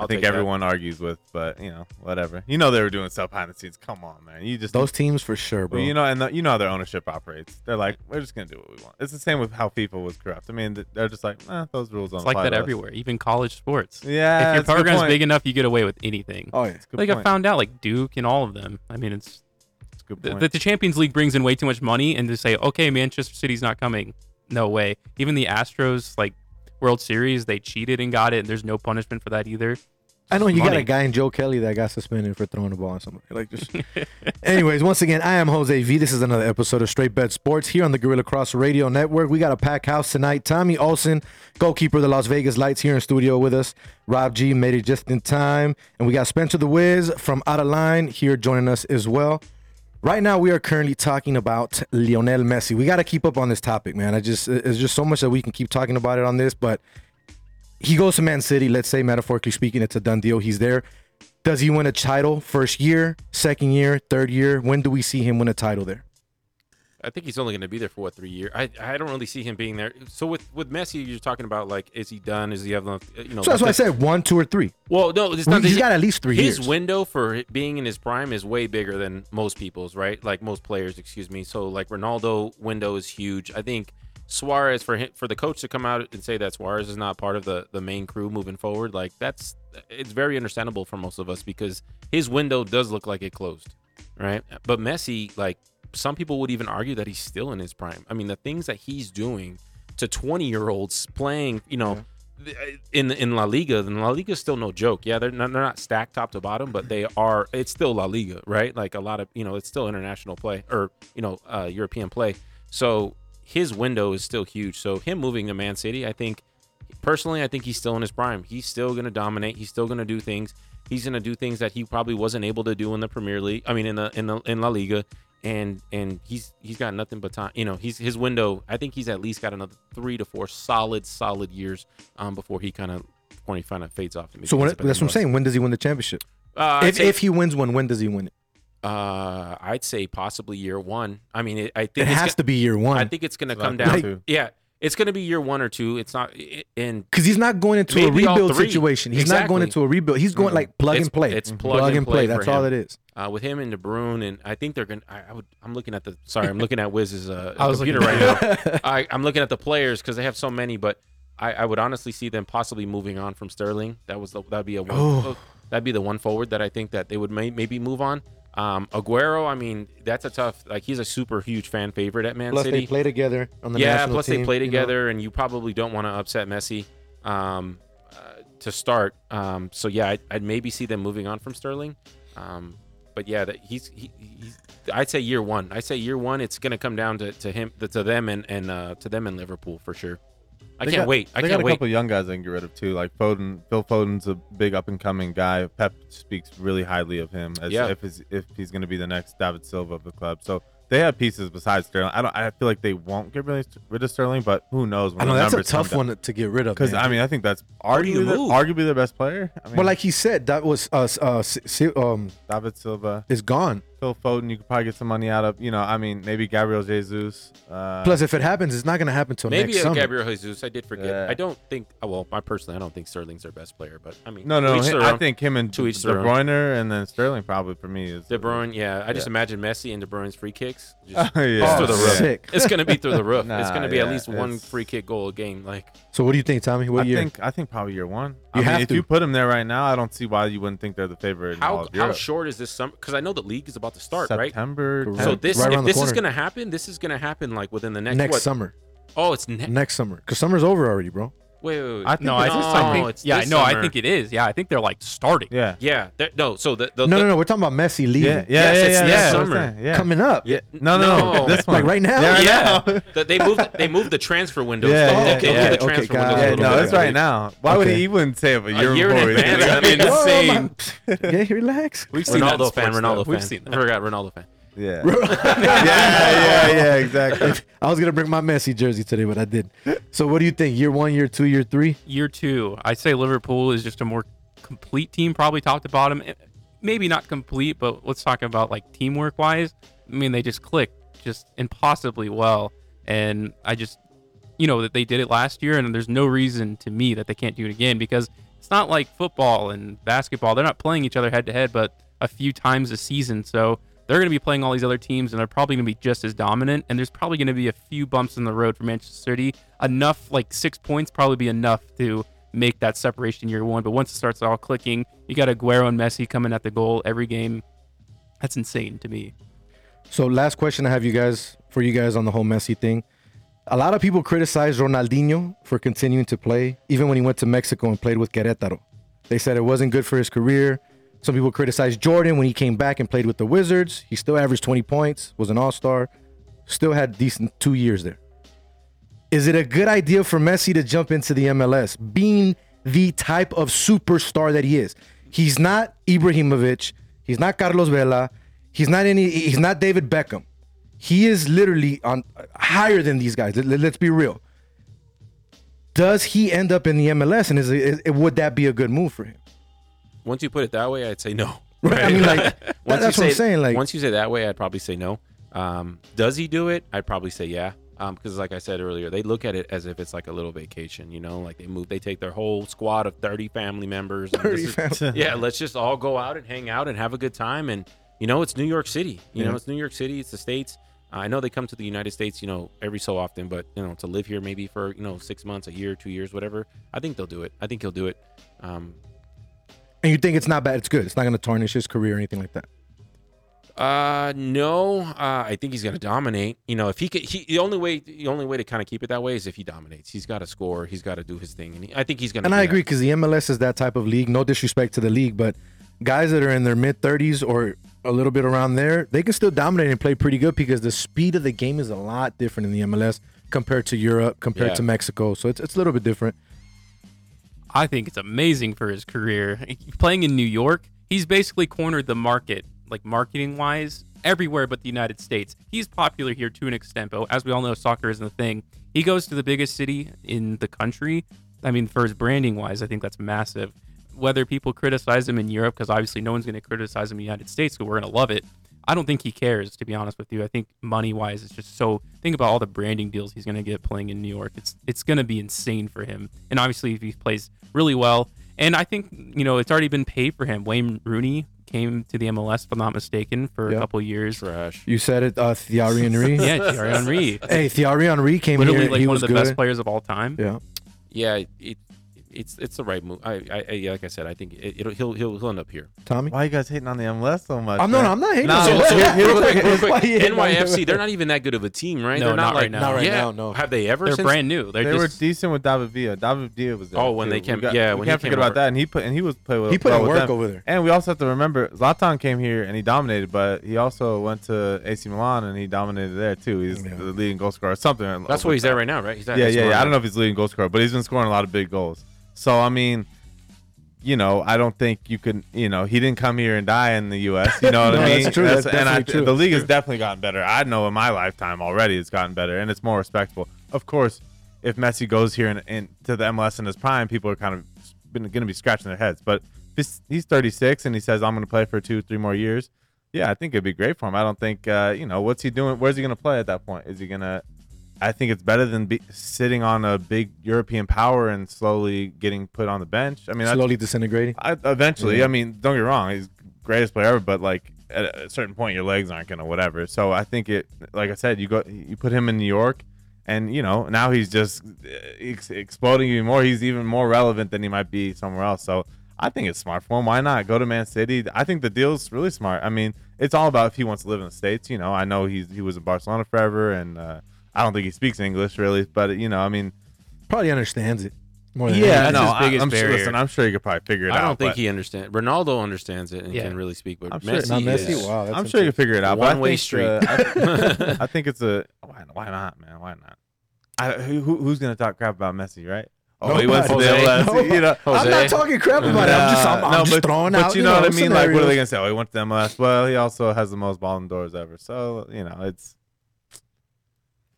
Speaker 5: I'll
Speaker 6: I think
Speaker 5: take that.
Speaker 6: everyone argues with. But you know, whatever. You know, they were doing stuff behind the scenes. Come on, man. You just
Speaker 3: Those teams for sure, bro.
Speaker 6: You know, and the, you know how their ownership operates. They're like, we're just gonna do what we want. It's the same with how FIFA was corrupt. I mean, they're just like, eh, those rules don't
Speaker 4: It's like that
Speaker 6: to us."
Speaker 4: everywhere, even college sports.
Speaker 6: Yeah,
Speaker 4: if your
Speaker 6: that's a good
Speaker 4: program's big enough, you get away with anything.
Speaker 3: oh yeah.
Speaker 6: Good
Speaker 4: Like I found out, like Duke and all of them. I mean, it's
Speaker 6: That's a good
Speaker 4: the,
Speaker 6: point.
Speaker 4: the Champions League brings in way too much money, and to say, okay, Manchester City's not coming, no way. Even the Astros, like World Series, they cheated and got it, and there's no punishment for that either.
Speaker 3: I know you got a guy in Joe Kelly that got suspended for throwing the ball on somebody. Like just. Anyways, once again, I am Jose V. This is another episode of Straight Bet Sports here on the Guerilla Cross Radio Network. We got a pack house tonight. Tommy Olsen, goalkeeper of the Las Vegas Lights, here in studio with us. Rob G made it just in time, and we got Spencer the Wiz from OuttaLine here joining us as well. Right now, we are currently talking about Lionel Messi. We got to keep up on this topic, man. I just it's just so much that we can keep talking about it on this, but he goes to Man City. Let's say metaphorically speaking, it's a done deal. He's there. Does he win a title first year, second year, third year? When do we see him win a title there?
Speaker 5: I think he's only going to be there for what three years. I I don't really see him being there. So with with Messi, you're talking about like, is he done? Is he have enough? You know,
Speaker 3: So that's why I said one, two, or three.
Speaker 5: Well, no, it's not. that
Speaker 3: he's
Speaker 5: he-
Speaker 3: got at least three
Speaker 5: His
Speaker 3: years.
Speaker 5: window for being in his prime is way bigger than most people's, right? Like most players, excuse me. So like Ronaldo window is huge. I think Suarez for him, for the coach to come out and say that Suarez is not part of the the main crew moving forward, like that's it's very understandable for most of us because his window does look like it closed, right? But Messi, like some people would even argue that he's still in his prime. I mean, the things that he's doing to 20 year olds playing, you know, th- in in La Liga, then La Liga is still no joke. Yeah, they're not, they're not stacked top to bottom, but they are. It's still La Liga, right? Like a lot of you know, it's still international play or you know, uh, European play. So his window is still huge. So him moving to Man City, I think personally, I think he's still in his prime. He's still going to dominate. He's still going to do things. He's going to do things that he probably wasn't able to do in the Premier League. I mean, in the in the in La Liga, and and he's he's got nothing but time. You know, he's his window. I think he's at least got another three to four solid solid years um, before he kind of when he kind of fades off.
Speaker 3: So when, that's what I'm saying. When does he win the championship?
Speaker 5: Uh,
Speaker 3: If,
Speaker 5: say,
Speaker 3: if he wins one, when does he win it?
Speaker 5: uh, I'd say possibly year one. I mean, it, I think
Speaker 3: It has
Speaker 5: go-
Speaker 3: to be year one.
Speaker 5: I think it's going to come down.
Speaker 6: two.
Speaker 5: yeah, it's going to be year one or two. It's not. it- And
Speaker 3: Because he's not going into a rebuild situation. He's not going into a rebuild. He's going like plug
Speaker 5: It's-
Speaker 3: and play.
Speaker 5: it's plug and
Speaker 3: and
Speaker 5: play for
Speaker 3: That's all it is.
Speaker 5: uh, with him and De Bruyne, and I think they're gonna. I, I would. I'm looking at the. Sorry, I'm looking at Wiz's uh,
Speaker 4: I was
Speaker 5: computer
Speaker 4: looking
Speaker 5: right now. I, I'm looking at the players because they have so many, but I, I would honestly see them possibly moving on from Sterling. That was the, that'd be a one.
Speaker 3: Oh.
Speaker 5: That'd be the one forward that I think that they would may, maybe move on. Um, Aguero, I mean, that's a tough. Like he's a super huge fan favorite at Man
Speaker 3: Plus
Speaker 5: City
Speaker 3: they play together on the
Speaker 5: yeah,
Speaker 3: national
Speaker 5: plus
Speaker 3: team,
Speaker 5: they play
Speaker 3: you know?
Speaker 5: together, and you probably don't want to upset Messi um, uh, to start. Um, so yeah, I'd, I'd maybe see them moving on from Sterling. Um, but yeah, that he's, he, he's. I'd say year one. I say year one. It's gonna come down to, to him, to them, and and uh, to them in Liverpool for sure. I
Speaker 6: They
Speaker 5: can't
Speaker 6: got-
Speaker 5: wait. I
Speaker 6: they
Speaker 5: can't
Speaker 6: got a
Speaker 5: wait.
Speaker 6: couple young guys they can get rid of too, like Foden. Phil Foden's a big up and coming guy. Pep speaks really highly of him as
Speaker 5: Yeah.
Speaker 6: if he's, if he's going to be the next David Silva of the club. So they have pieces besides Sterling. I don't. I feel like they won't get rid rid of Sterling, but who knows? When
Speaker 3: I know
Speaker 6: the
Speaker 3: that's a tough one to get rid of.
Speaker 6: Because. I mean, I think that's arguably the, arguably their best player. I mean,
Speaker 3: well, like he said, that was uh, uh, Si- Si- um,
Speaker 6: David Silva,
Speaker 3: is gone.
Speaker 6: Phil Foden. You could probably get some money out of. You know, I mean, maybe Gabriel Jesus. Uh,
Speaker 3: Plus, if it happens, it's not going to happen till
Speaker 5: Maybe
Speaker 3: next
Speaker 5: a
Speaker 3: summer.
Speaker 5: Gabriel Jesus. I did forget.
Speaker 6: Yeah.
Speaker 5: I don't think. oh, Well, I personally, I don't think Sterling's their best player, but I mean,
Speaker 6: no, no,
Speaker 5: to each
Speaker 6: I think him and
Speaker 5: To each
Speaker 6: De
Speaker 5: their.
Speaker 6: Bruyne and then Sterling probably for me is
Speaker 5: De Bruyne. Yeah, I just
Speaker 6: Yeah.
Speaker 5: imagine Messi and De Bruyne's free kicks. Just
Speaker 6: yeah.
Speaker 5: It's through the roof.
Speaker 3: sick.
Speaker 5: It's gonna be through the roof. it's gonna be at least one free kick goal a game. Like
Speaker 3: So, what do you think, Tommy? What
Speaker 6: I
Speaker 3: year?
Speaker 6: think I think probably year one.
Speaker 3: You
Speaker 6: I mean,
Speaker 3: have
Speaker 6: if you put them there right now, I don't see why you wouldn't think they're the favorite. In all
Speaker 5: how
Speaker 6: of
Speaker 5: how short is this summer? Because I know the league is about to start, right?
Speaker 6: September.
Speaker 3: Correct.
Speaker 5: So this,
Speaker 3: Right
Speaker 5: if
Speaker 3: around the
Speaker 5: this is gonna happen, this is gonna happen like within the next,
Speaker 3: next
Speaker 5: what?
Speaker 3: summer.
Speaker 5: Oh, it's ne-
Speaker 3: Next summer. Because summer's over already, bro.
Speaker 5: Wait, wait, wait.
Speaker 6: I think
Speaker 4: No,
Speaker 6: it's
Speaker 4: I
Speaker 6: this
Speaker 4: think,
Speaker 5: no,
Speaker 4: I think
Speaker 5: it's
Speaker 4: yeah,
Speaker 5: this
Speaker 4: no, I think it is. Yeah, I think they're like starting.
Speaker 6: Yeah.
Speaker 5: yeah. there- No, so the, the,
Speaker 3: No,
Speaker 5: the
Speaker 3: no, no. We're talking about Messi leaving.
Speaker 6: Yeah, yeah,
Speaker 5: Yes,
Speaker 6: yeah,
Speaker 5: it's
Speaker 6: yeah,
Speaker 5: this
Speaker 6: that's what I'm
Speaker 5: summer.
Speaker 6: Yeah.
Speaker 3: Coming up.
Speaker 5: Yeah,
Speaker 6: No, no, no,
Speaker 5: no.
Speaker 6: This one.
Speaker 3: Like right now?
Speaker 6: Yeah, right
Speaker 5: Yeah.
Speaker 6: now.
Speaker 5: The- they moved they moved the transfer window.
Speaker 6: Yeah,
Speaker 5: They-
Speaker 6: yeah,
Speaker 5: they
Speaker 6: yeah.
Speaker 5: moved
Speaker 3: Okay,
Speaker 5: the
Speaker 3: okay,
Speaker 5: transfer
Speaker 3: got
Speaker 5: window
Speaker 3: it.
Speaker 5: a
Speaker 6: Yeah,
Speaker 5: little
Speaker 6: no,
Speaker 5: bit,
Speaker 6: it's right now. Why would he? He wouldn't say it a year,
Speaker 5: A year in
Speaker 6: before.
Speaker 5: advance. I mean, insane.
Speaker 3: yeah, relax.
Speaker 4: We've seen that in
Speaker 5: Ronaldo fan. Ronaldo
Speaker 4: We've
Speaker 5: fan.
Speaker 4: seen
Speaker 5: I forgot Ronaldo fan.
Speaker 6: Yeah. yeah, yeah, yeah, exactly.
Speaker 3: I was gonna bring my Messi jersey today, but I didn't. So, what do you think? Year one, year two, year three?
Speaker 4: Year two, I say Liverpool is just a more complete team, probably top to bottom. Eh, Maybe not complete, but let's talk about like teamwork wise. I mean, they just click just impossibly well, and I just, you know, that they did it last year, and there's no reason to me that they can't do it again because it's not like football and basketball. They're not playing each other head to head, but a few times a season. So they're going to be playing all these other teams, and they're probably going to be just as dominant. And there's probably going to be a few bumps in the road for Manchester City. Enough, like six points, probably be enough to make that separation year one. But once it starts all clicking, you got Aguero and Messi coming at the goal every game. That's insane to me.
Speaker 3: So, last question I have you guys for you guys on the whole Messi thing. A lot of people criticize Ronaldinho for continuing to play, even when he went to Mexico and played with Querétaro. They said it wasn't good for his career. Some people criticized Jordan when he came back and played with the Wizards. He still averaged 20 points, was an all star, still had decent two years there. Is it a good idea for Messi to jump into the MLS, being the type of superstar that he is? He's not Ibrahimovic. He's not Carlos Vela. He's not any. He's not David Beckham. He is literally on higher than these guys. Let, us be real. Does he end up in the MLS, and is, is would that be a good move for him?
Speaker 5: Once you put it that way, I'd say no.
Speaker 3: Right. I mean, like that,
Speaker 5: Once you
Speaker 3: that's what I'm
Speaker 5: say-
Speaker 3: saying. Like,
Speaker 5: once you say that way, I'd probably say no. Um, does he do it? I'd probably say yeah. Because like I said earlier, they look at it as if it's like a little vacation. You know, like they move, they take their whole squad of thirty family members. and
Speaker 3: 30
Speaker 5: this is-
Speaker 3: family-
Speaker 5: yeah, let's just all go out and hang out and have a good time. And you know, it's New York City. You
Speaker 3: Yeah.
Speaker 5: know, it's New York City. It's the states. I know they come to the United States, you know, every so often, but you know, to live here maybe for you know six months, a year, two years, whatever. I think they'll do it. I think he'll do it. Um,
Speaker 3: and you think it's not bad? It's good. It's not going to tarnish his career or anything like that.
Speaker 5: Uh, no. Uh, I think he's gonna dominate. You know, if he could, he the only way the only way to kind of keep it that way is if he dominates. He's got to score. He's got to do his thing, and he, I think he's gonna.
Speaker 3: And I agree because the MLS is that type of league. No disrespect to the league, but guys that are in their mid 30s or a little bit around there, they can still dominate and play pretty good because the speed of the game is a lot different in the MLS compared to Europe, compared
Speaker 5: Yeah.
Speaker 3: to Mexico. So it's, it's a little bit different.
Speaker 4: I think it's amazing for his career. Playing in New York, he's basically cornered the market, like marketing wise, everywhere but the United States. He's popular here to an extent, but as we all know, soccer isn't a thing. He goes to the biggest city in the country. I mean, for his branding wise, I think that's massive. Whether people criticize him in Europe, because obviously no one's going to criticize him in the United States, so we're going to love it. I don't think he cares, to be honest with you. I think money wise, it's just so. Think about all the branding deals he's going to get playing in New York. It's it's going to be insane for him. And obviously, if he plays really well, and I think you know it's already been paid for him. Wayne Rooney came to the MLS, if I'm not mistaken, for
Speaker 3: Yeah.
Speaker 4: a couple years.
Speaker 5: Trash.
Speaker 3: You said it, uh, Thierry Henry.
Speaker 4: Yeah, Thierry Henry,
Speaker 3: Hey, Thierry Henry came
Speaker 4: literally
Speaker 3: here.
Speaker 4: like
Speaker 3: he
Speaker 4: one
Speaker 3: was
Speaker 4: of the
Speaker 3: good.
Speaker 4: best players of all time.
Speaker 3: Yeah.
Speaker 5: Yeah, it, it's it's the right move. I, I, I like I said, I think it, it'll he'll he'll he'll end up here.
Speaker 3: Tommy?
Speaker 6: Why you guys hating on the MLS so much?
Speaker 3: I'm no,
Speaker 6: man?
Speaker 3: no, I'm not hating
Speaker 6: Nah,
Speaker 3: on
Speaker 5: So,
Speaker 3: the
Speaker 5: so
Speaker 3: MLS.
Speaker 5: real quick, real quick,
Speaker 3: Why you hating on the
Speaker 5: NYFC, they're not even that good of a team, right?
Speaker 4: No,
Speaker 5: they're
Speaker 4: not
Speaker 5: like,
Speaker 4: right now.
Speaker 3: Not right
Speaker 5: yeah.
Speaker 3: now, no.
Speaker 5: Have they ever?
Speaker 4: They're
Speaker 5: since,
Speaker 4: brand new. They're
Speaker 6: They were decent with David Villa. David Villa was there.
Speaker 5: Oh, when
Speaker 6: too.
Speaker 5: they
Speaker 6: We
Speaker 5: came-
Speaker 6: got-
Speaker 5: yeah,
Speaker 6: we
Speaker 5: when he
Speaker 6: can't
Speaker 5: came
Speaker 6: forget about
Speaker 5: over.
Speaker 6: that. And he put and he was play with.
Speaker 3: He put in work
Speaker 6: them.
Speaker 3: over there.
Speaker 6: And we also have to remember Zlatan came here and he dominated, but he also went to AC Milan and he dominated there too. He's
Speaker 3: Yeah.
Speaker 6: the leading goal scorer or something.
Speaker 5: That's where he's at right now, right?
Speaker 6: Yeah, yeah, yeah. I don't know if he's leading goal scorer, but he's been scoring a lot of big goals. So I mean, you know, I don't think you can. You know, he didn't come here and die in the U.S. You know what
Speaker 3: No,
Speaker 6: I mean?
Speaker 3: that's true. That's
Speaker 6: and I,
Speaker 3: true.
Speaker 6: the league has definitely gotten better. I know in my lifetime already it's gotten better, and it's more respectful. Of course, if Messi goes here and, and to the MLS in his prime, people are kind of going to be scratching their heads. But if he's, he's 36 and he says I'm going to play for two, three more years. Yeah, I think it'd be great for him. I don't think, uh, you know, what's he doing? Where's he going to play at that point? Is he going to? I think it's better than be, sitting on a big European power and slowly getting put on the bench. I mean,
Speaker 3: Slowly disintegrating.
Speaker 6: I, eventually. I mean, don't get me wrong, he's greatest player ever, but like at a certain point, your legs aren't gonna whatever. So I think it, like I said, you go, you put him in New York, and you know now he's just uh, ex- exploding even more. He's even more relevant than he might be somewhere else. So I think it's smart for him. Why not go to Man City? I think the deal's really smart. I mean, it's all about if he wants to live in the states. You know, I know he's he was in Barcelona forever, and uh, I don't think he speaks English really, but you know, I mean.
Speaker 3: Probably understands it. More than
Speaker 6: Yeah,
Speaker 3: anything.
Speaker 6: no,
Speaker 4: his
Speaker 6: I,
Speaker 4: biggest
Speaker 6: am sure.
Speaker 4: barrier.
Speaker 6: Listen, I'm sure you could probably figure it out.
Speaker 5: I don't think
Speaker 6: but-
Speaker 5: he understands. Ronaldo understands it and
Speaker 4: Yeah.
Speaker 5: can really speak, but
Speaker 6: I'm sure-
Speaker 5: Messi,
Speaker 3: Not Messi?
Speaker 5: is-
Speaker 3: Wow, that's
Speaker 6: I'm sure you can figure it out. but I
Speaker 5: One-way
Speaker 6: think,
Speaker 5: street.
Speaker 6: uh, I, I think it's a why, why not, man? Why not? I, who, who- who's gonna talk crap about Messi, right? Oh, he went to the
Speaker 5: Nobody.
Speaker 6: MLS.
Speaker 3: Nobody.
Speaker 6: You know,
Speaker 3: I'm not talking crap about it. I'm just, I'm, I'm
Speaker 6: No,
Speaker 3: just
Speaker 6: but,
Speaker 3: throwing
Speaker 6: but
Speaker 3: out.
Speaker 6: you know, what I mean? Like, what are they gonna say? Oh, he went to the MLS. Well, he also has the most Ballon d'Ors ever. So you know, it's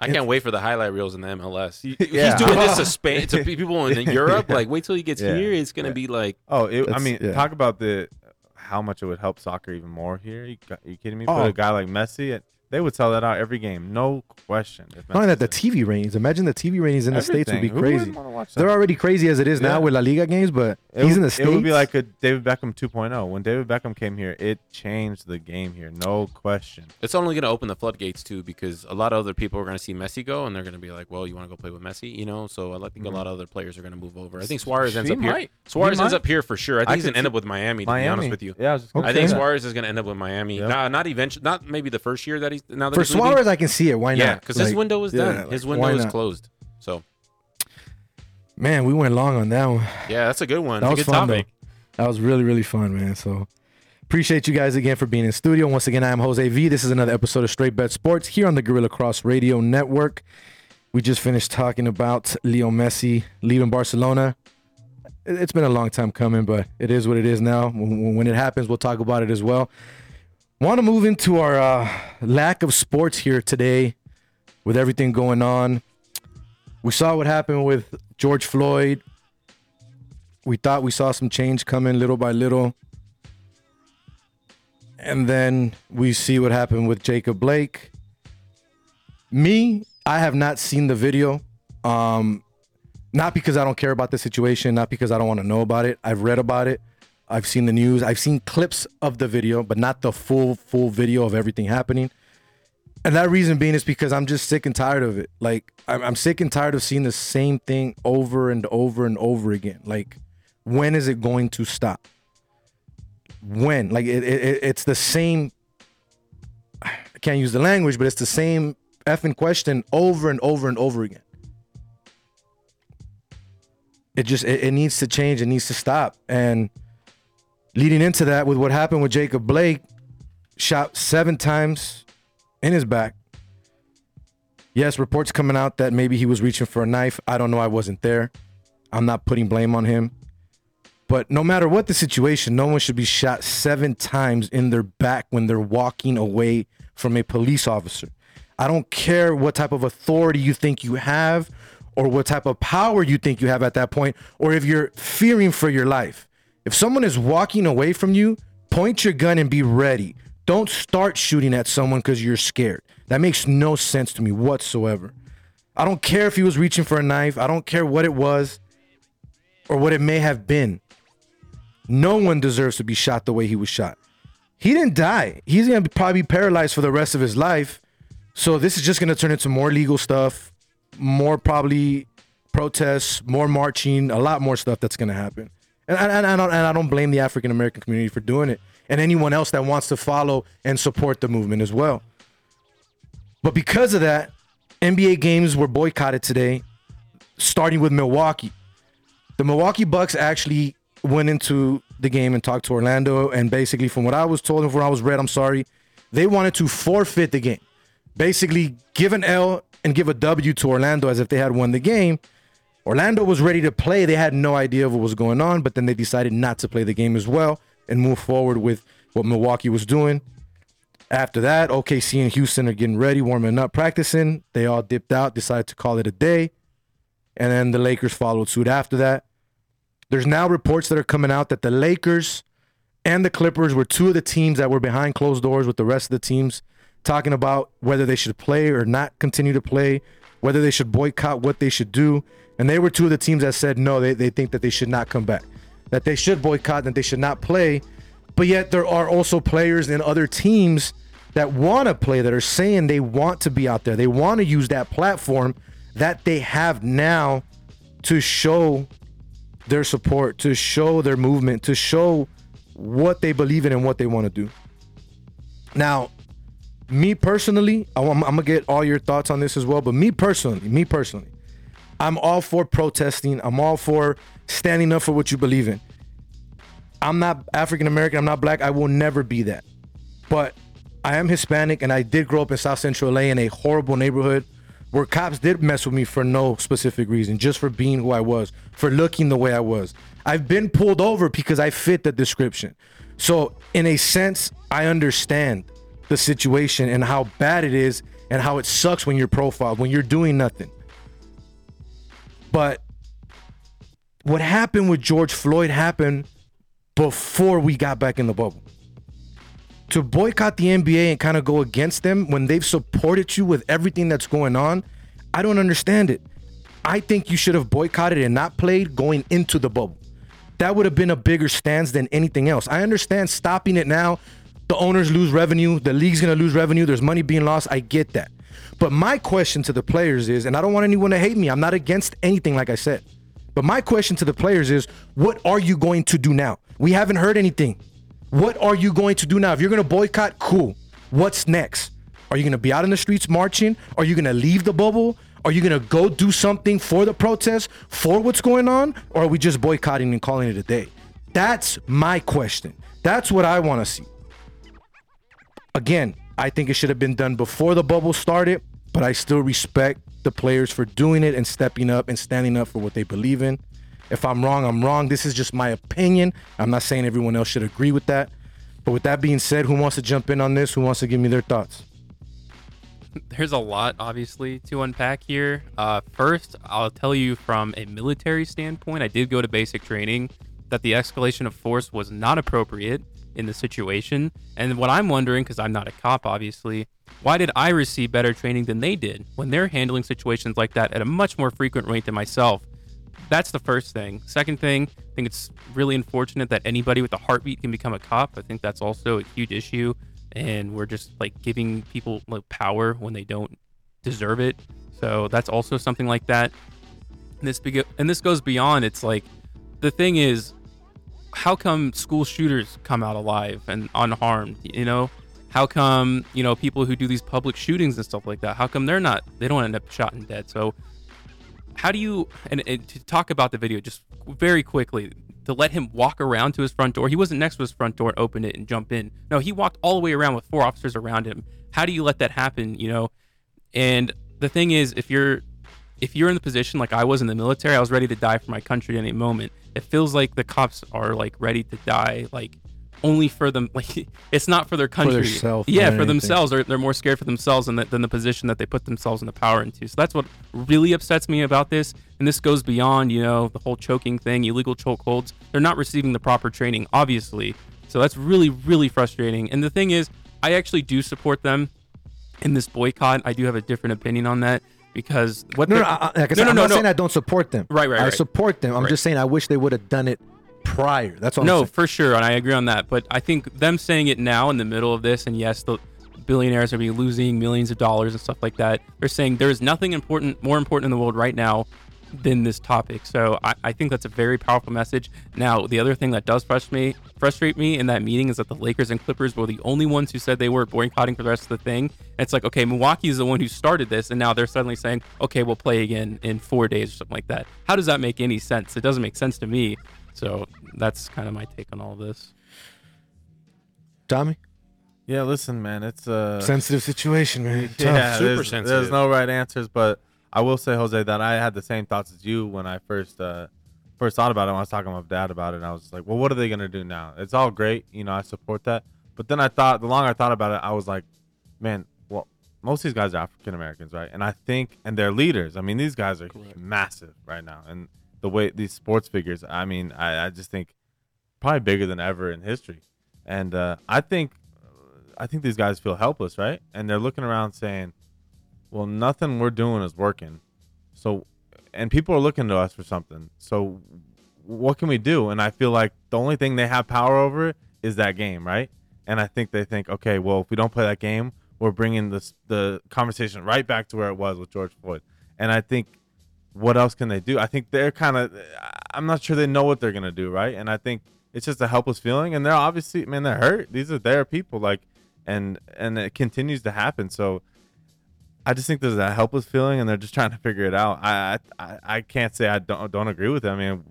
Speaker 5: I can't wait for the highlight reels in the MLS. He-
Speaker 6: Yeah.
Speaker 5: He's doing this to Spain to people in Europe. Like, wait till he gets
Speaker 6: Yeah.
Speaker 5: here. It's gonna
Speaker 6: Yeah.
Speaker 5: be like
Speaker 6: oh, it, I mean,
Speaker 3: yeah.
Speaker 6: talk about the how much it would help soccer even more here. You, got- you kidding me?
Speaker 3: Oh.
Speaker 6: Put a guy like Messi, at, they would sell that out every game, no question.
Speaker 3: Not only that, the TV ratings. Imagine the TV ratings in the states would be
Speaker 6: Everything. Who
Speaker 3: crazy.
Speaker 6: wouldn't wanna watch that?
Speaker 3: They're already crazy as it is now with La Liga games, but
Speaker 6: It
Speaker 3: he's
Speaker 6: would-
Speaker 3: in the states.
Speaker 6: It would be like a David Beckham 2.0. When David Beckham came here, it changed the game here, no question.
Speaker 5: it's only gonna open the floodgates too, because a lot of other people are gonna see Messi go, and they're gonna be like, "Well, you want to go play with Messi?" You know. So I think a mm-hmm. lot of other players are gonna move over. I think Suarez ends
Speaker 6: He
Speaker 5: up here.
Speaker 6: might.
Speaker 5: Suarez
Speaker 6: He
Speaker 5: ends
Speaker 6: might.
Speaker 5: up here for sure. I think
Speaker 6: I
Speaker 5: he's
Speaker 6: could
Speaker 5: gonna end
Speaker 6: see-
Speaker 5: up with Miami. To
Speaker 6: Miami.
Speaker 5: be honest with you.
Speaker 6: Yeah, I was just gonna
Speaker 5: I
Speaker 3: Okay.
Speaker 5: think
Speaker 6: say that.
Speaker 5: Suarez is going to end up with Miami.
Speaker 6: Yep.
Speaker 5: Nah, not eventually. Not maybe the first year that he's now that
Speaker 3: For
Speaker 5: he's leaving.
Speaker 3: Suarez, I can see it. Why not?
Speaker 5: Yeah, because his window
Speaker 3: was
Speaker 5: done.
Speaker 3: like,
Speaker 5: his window is closed. So
Speaker 3: Man, we went long on that one.
Speaker 5: yeah, that's a good one.
Speaker 3: That was fun
Speaker 5: topic.
Speaker 3: though. That was really really fun, man. So appreciate you guys again for being in studio. Once again, I am Jose V. This is another episode of Straight Bet Sports here on the Guerilla Cross Radio Network. We just finished talking about Leo Messi leaving Barcelona. It- It's been a long time coming, but it is what it is now. When it happens, we'll talk about it as well. Want to move into our uh, lack of sports here today with everything going on. We saw what happened with George Floyd. We thought we saw some change coming little by little. And then we see what happened with Jacob Blake. Me, I have not seen the video. Um, not because I don't care about the situation, not because I don't want to know about it. I've read about it. I've seen the news. I've seen clips of the video, but not the full full video of everything happening. And that reason being is because I'm just sick and tired of it. Like I'm, I'm sick and tired of seeing the same thing over and over and over again. Like when is it going to stop? When? Like it, it it's the same. I can't use the language, but it's the same effing question over and over and over again. It just it, it needs to change. It needs to stop. And leading into that, with what happened with Jacob Blake, shot seven times in his back. Yes, reports coming out that maybe he was reaching for a knife. I don't know. I wasn't there. I'm not putting blame on him. But no matter what the situation, no one should be shot seven times in their back when they're walking away from a police officer. I don't care what type of authority you think you have or what type of power you think you have at that point, or if you're fearing for your life. If someone is walking away from you, point your gun and be ready. Don't start shooting at someone because you're scared. That makes no sense to me whatsoever. I don't care if he was reaching for a knife. I don't care what it was or what it may have been. No one deserves to be shot the way he was shot. He didn't die. He's going to probably be paralyzed for the rest of his life. So this is just going to turn into more legal stuff, more probably protests, more marching, a lot more stuff that's going to happen. And, and, I don't, and I don't blame the African American community for doing it and anyone else that wants to follow and support the movement as well. But because of that, NBA games were boycotted today, starting with Milwaukee. The Milwaukee Bucks actually went into the game and talked to Orlando, and basically, from what I was told and from what I was read, I'm sorry, they wanted to forfeit the game. Basically, give an L and give a W to Orlando as if they had won the game. Orlando was ready to play. They had no idea of what was going on, but then they decided not to play the game as well and move forward with what Milwaukee was doing. After that, OKC and Houston are getting ready, warming up, practicing. They all dipped out, decided to call it a day. And then the Lakers followed suit after that. There's now reports that are coming out that the Lakers and the Clippers were two of the teams that were behind closed doors with the rest of the teams talking about whether they should play or not continue to play, whether they should boycott, what they should do. And they were two of the teams that said no, they, they think that they should not come back, that they should boycott, that they should not play. But yet there are also players in other teams that want to play that are saying they want to be out there. They want to use that platform that they have now to show their support, to show their movement, to show what they believe in and what they want to do. Now, me personally, I'm, I'm gonna get all your thoughts on this as well. But me personally, me personally, I'm all for protesting. I'm all for standing up for what you believe in. I'm not African American. I'm not black. I will never be that. But I am Hispanic, and I did grow up in South Central LA in a horrible neighborhood where cops did mess with me for no specific reason, just for being who I was, for looking the way I was. I've been pulled over because I fit the description. So, in a sense, I understand the situation and how bad it is and how it sucks when you're profiled, when you're doing nothing. But what happened with George Floyd happened before we got back in the bubble. To boycott the NBA and kind of go against them when they've supported you with everything that's going on, I don't understand it. I think you should have boycotted and not played going into the bubble. That would have been a bigger stance than anything else. I understand stopping it now, the owners lose revenue, the league's gonna lose revenue, there's money being lost. I get that. But my question to the players is, and I don't want anyone to hate me, I'm not against anything, like I said. But my question to the players is, what are you going to do now? We haven't heard anything. What are you going to do now? If you're going to boycott, cool. What's next? Are you going to be out in the streets marching? Are you going to leave the bubble? Are you going to go do something for the protest, for what's going on? Or are we just boycotting and calling it a day? That's my question. That's what I want to see. Again, I think it should have been done before the bubble started, but I still respect the players for doing it and stepping up and standing up for what they believe in. If I'm wrong, I'm wrong. This is just my opinion. I'm not saying everyone else should agree with that. But with that being said, who wants to jump in on this? Who wants to give me their thoughts?
Speaker 4: There's a lot, obviously, to unpack here. Uh, first, I'll tell you from a military standpoint, I did go to basic training that the escalation of force was not appropriate in the situation. And what I'm wondering, because I'm not a cop, obviously, why did I receive better training than they did when they're handling situations like that at a much more frequent rate than myself? That's the first thing. Second thing, I think it's really unfortunate that anybody with a heartbeat can become a cop. I think that's also a huge issue and we're just like giving people like power when they don't deserve it. So that's also something like that. And this beg- and this goes beyond. It's like the thing is, how come school shooters come out alive and unharmed? You know, how come you know people who do these public shootings and stuff like that? How come they're not? They don't end up shot and dead. So how do you and, and to talk about the video just very quickly to let him walk around to his front door. He wasn't next to his front door open it and jump in. No, he walked all the way around with four officers around him. How do you let that happen, you know? And the thing is, if you're if you're in the position like I was in the military, I was ready to die for my country at any moment. It feels like the cops are like ready to die like only for them like it's not for their country.
Speaker 3: theirself
Speaker 4: yeah for
Speaker 3: anything.
Speaker 4: themselves. They're, they're more scared for themselves than the, than the position that they put themselves in the power into. So that's what really upsets me about this and this goes beyond you know the whole choking thing illegal chokeholds they're not receiving the proper training obviously. So that's really really frustrating. And the thing is i actually do support them in this boycott. I do have a different opinion on that because what
Speaker 3: No, no, I, like I said,
Speaker 4: no, no,
Speaker 3: I'm
Speaker 4: no,
Speaker 3: not
Speaker 4: no.
Speaker 3: saying I don't support them.
Speaker 4: Right, right,
Speaker 3: I
Speaker 4: right.
Speaker 3: support them. I'm
Speaker 4: Right.
Speaker 3: just saying I wish they would have done it prior. That's all. I'm
Speaker 4: No, for sure, and I agree on that. But I think them saying it now in the middle of this, and yes, the billionaires are be losing millions of dollars and stuff like that. They're saying there is nothing important, more important in the world right now than this topic. So I, I think that's a very powerful message. Now, the other thing that does frustrate me, frustrate me in that meeting is that the Lakers and Clippers were the only ones who said they were boycotting for the rest of the thing. And it's like, okay, Milwaukee is the one who started this, and now they're suddenly saying, okay, we'll play again in four days or something like that. How does that make any sense? It doesn't make sense to me. So that's kind of my take on all this.
Speaker 3: Tommy,
Speaker 6: Yeah, listen, man, it's a
Speaker 3: sensitive situation, man. Tough.
Speaker 6: yeah,
Speaker 5: super
Speaker 6: there's, there's no right answers, but I will say, Jose, that I had the same thoughts as you when I first uh first thought about it. When I was talking to my dad about it, and I was like, well, what are they gonna do now? It's all great, you know, I support that, but then I thought, the longer I thought about it, I was like, man, well, most of these guys are African Americans, right? And I think, and they're leaders. I mean, these guys are massive right now, and the way these sports figures, I mean, I, I just think probably bigger than ever in history. And uh, I think I think these guys feel helpless, right? And they're looking around saying, "Well, nothing we're doing is working." So, and people are looking to us for something. So, what can we do? And I feel like the only thing they have power over is that game, right? And I think they think, okay, well, if we don't play that game, we're bringing this the conversation right back to where it was with George Floyd. And I think what else can they do? I think they're kind of I'm not sure they know what they're gonna do, right? And I think it's just a helpless feeling, and they're obviously man, they're hurt. These are their people, like, and and it continues to happen. So I just think there's a helpless feeling, and they're just trying to figure it out. I I, I can't say I don't don't agree with them. I mean,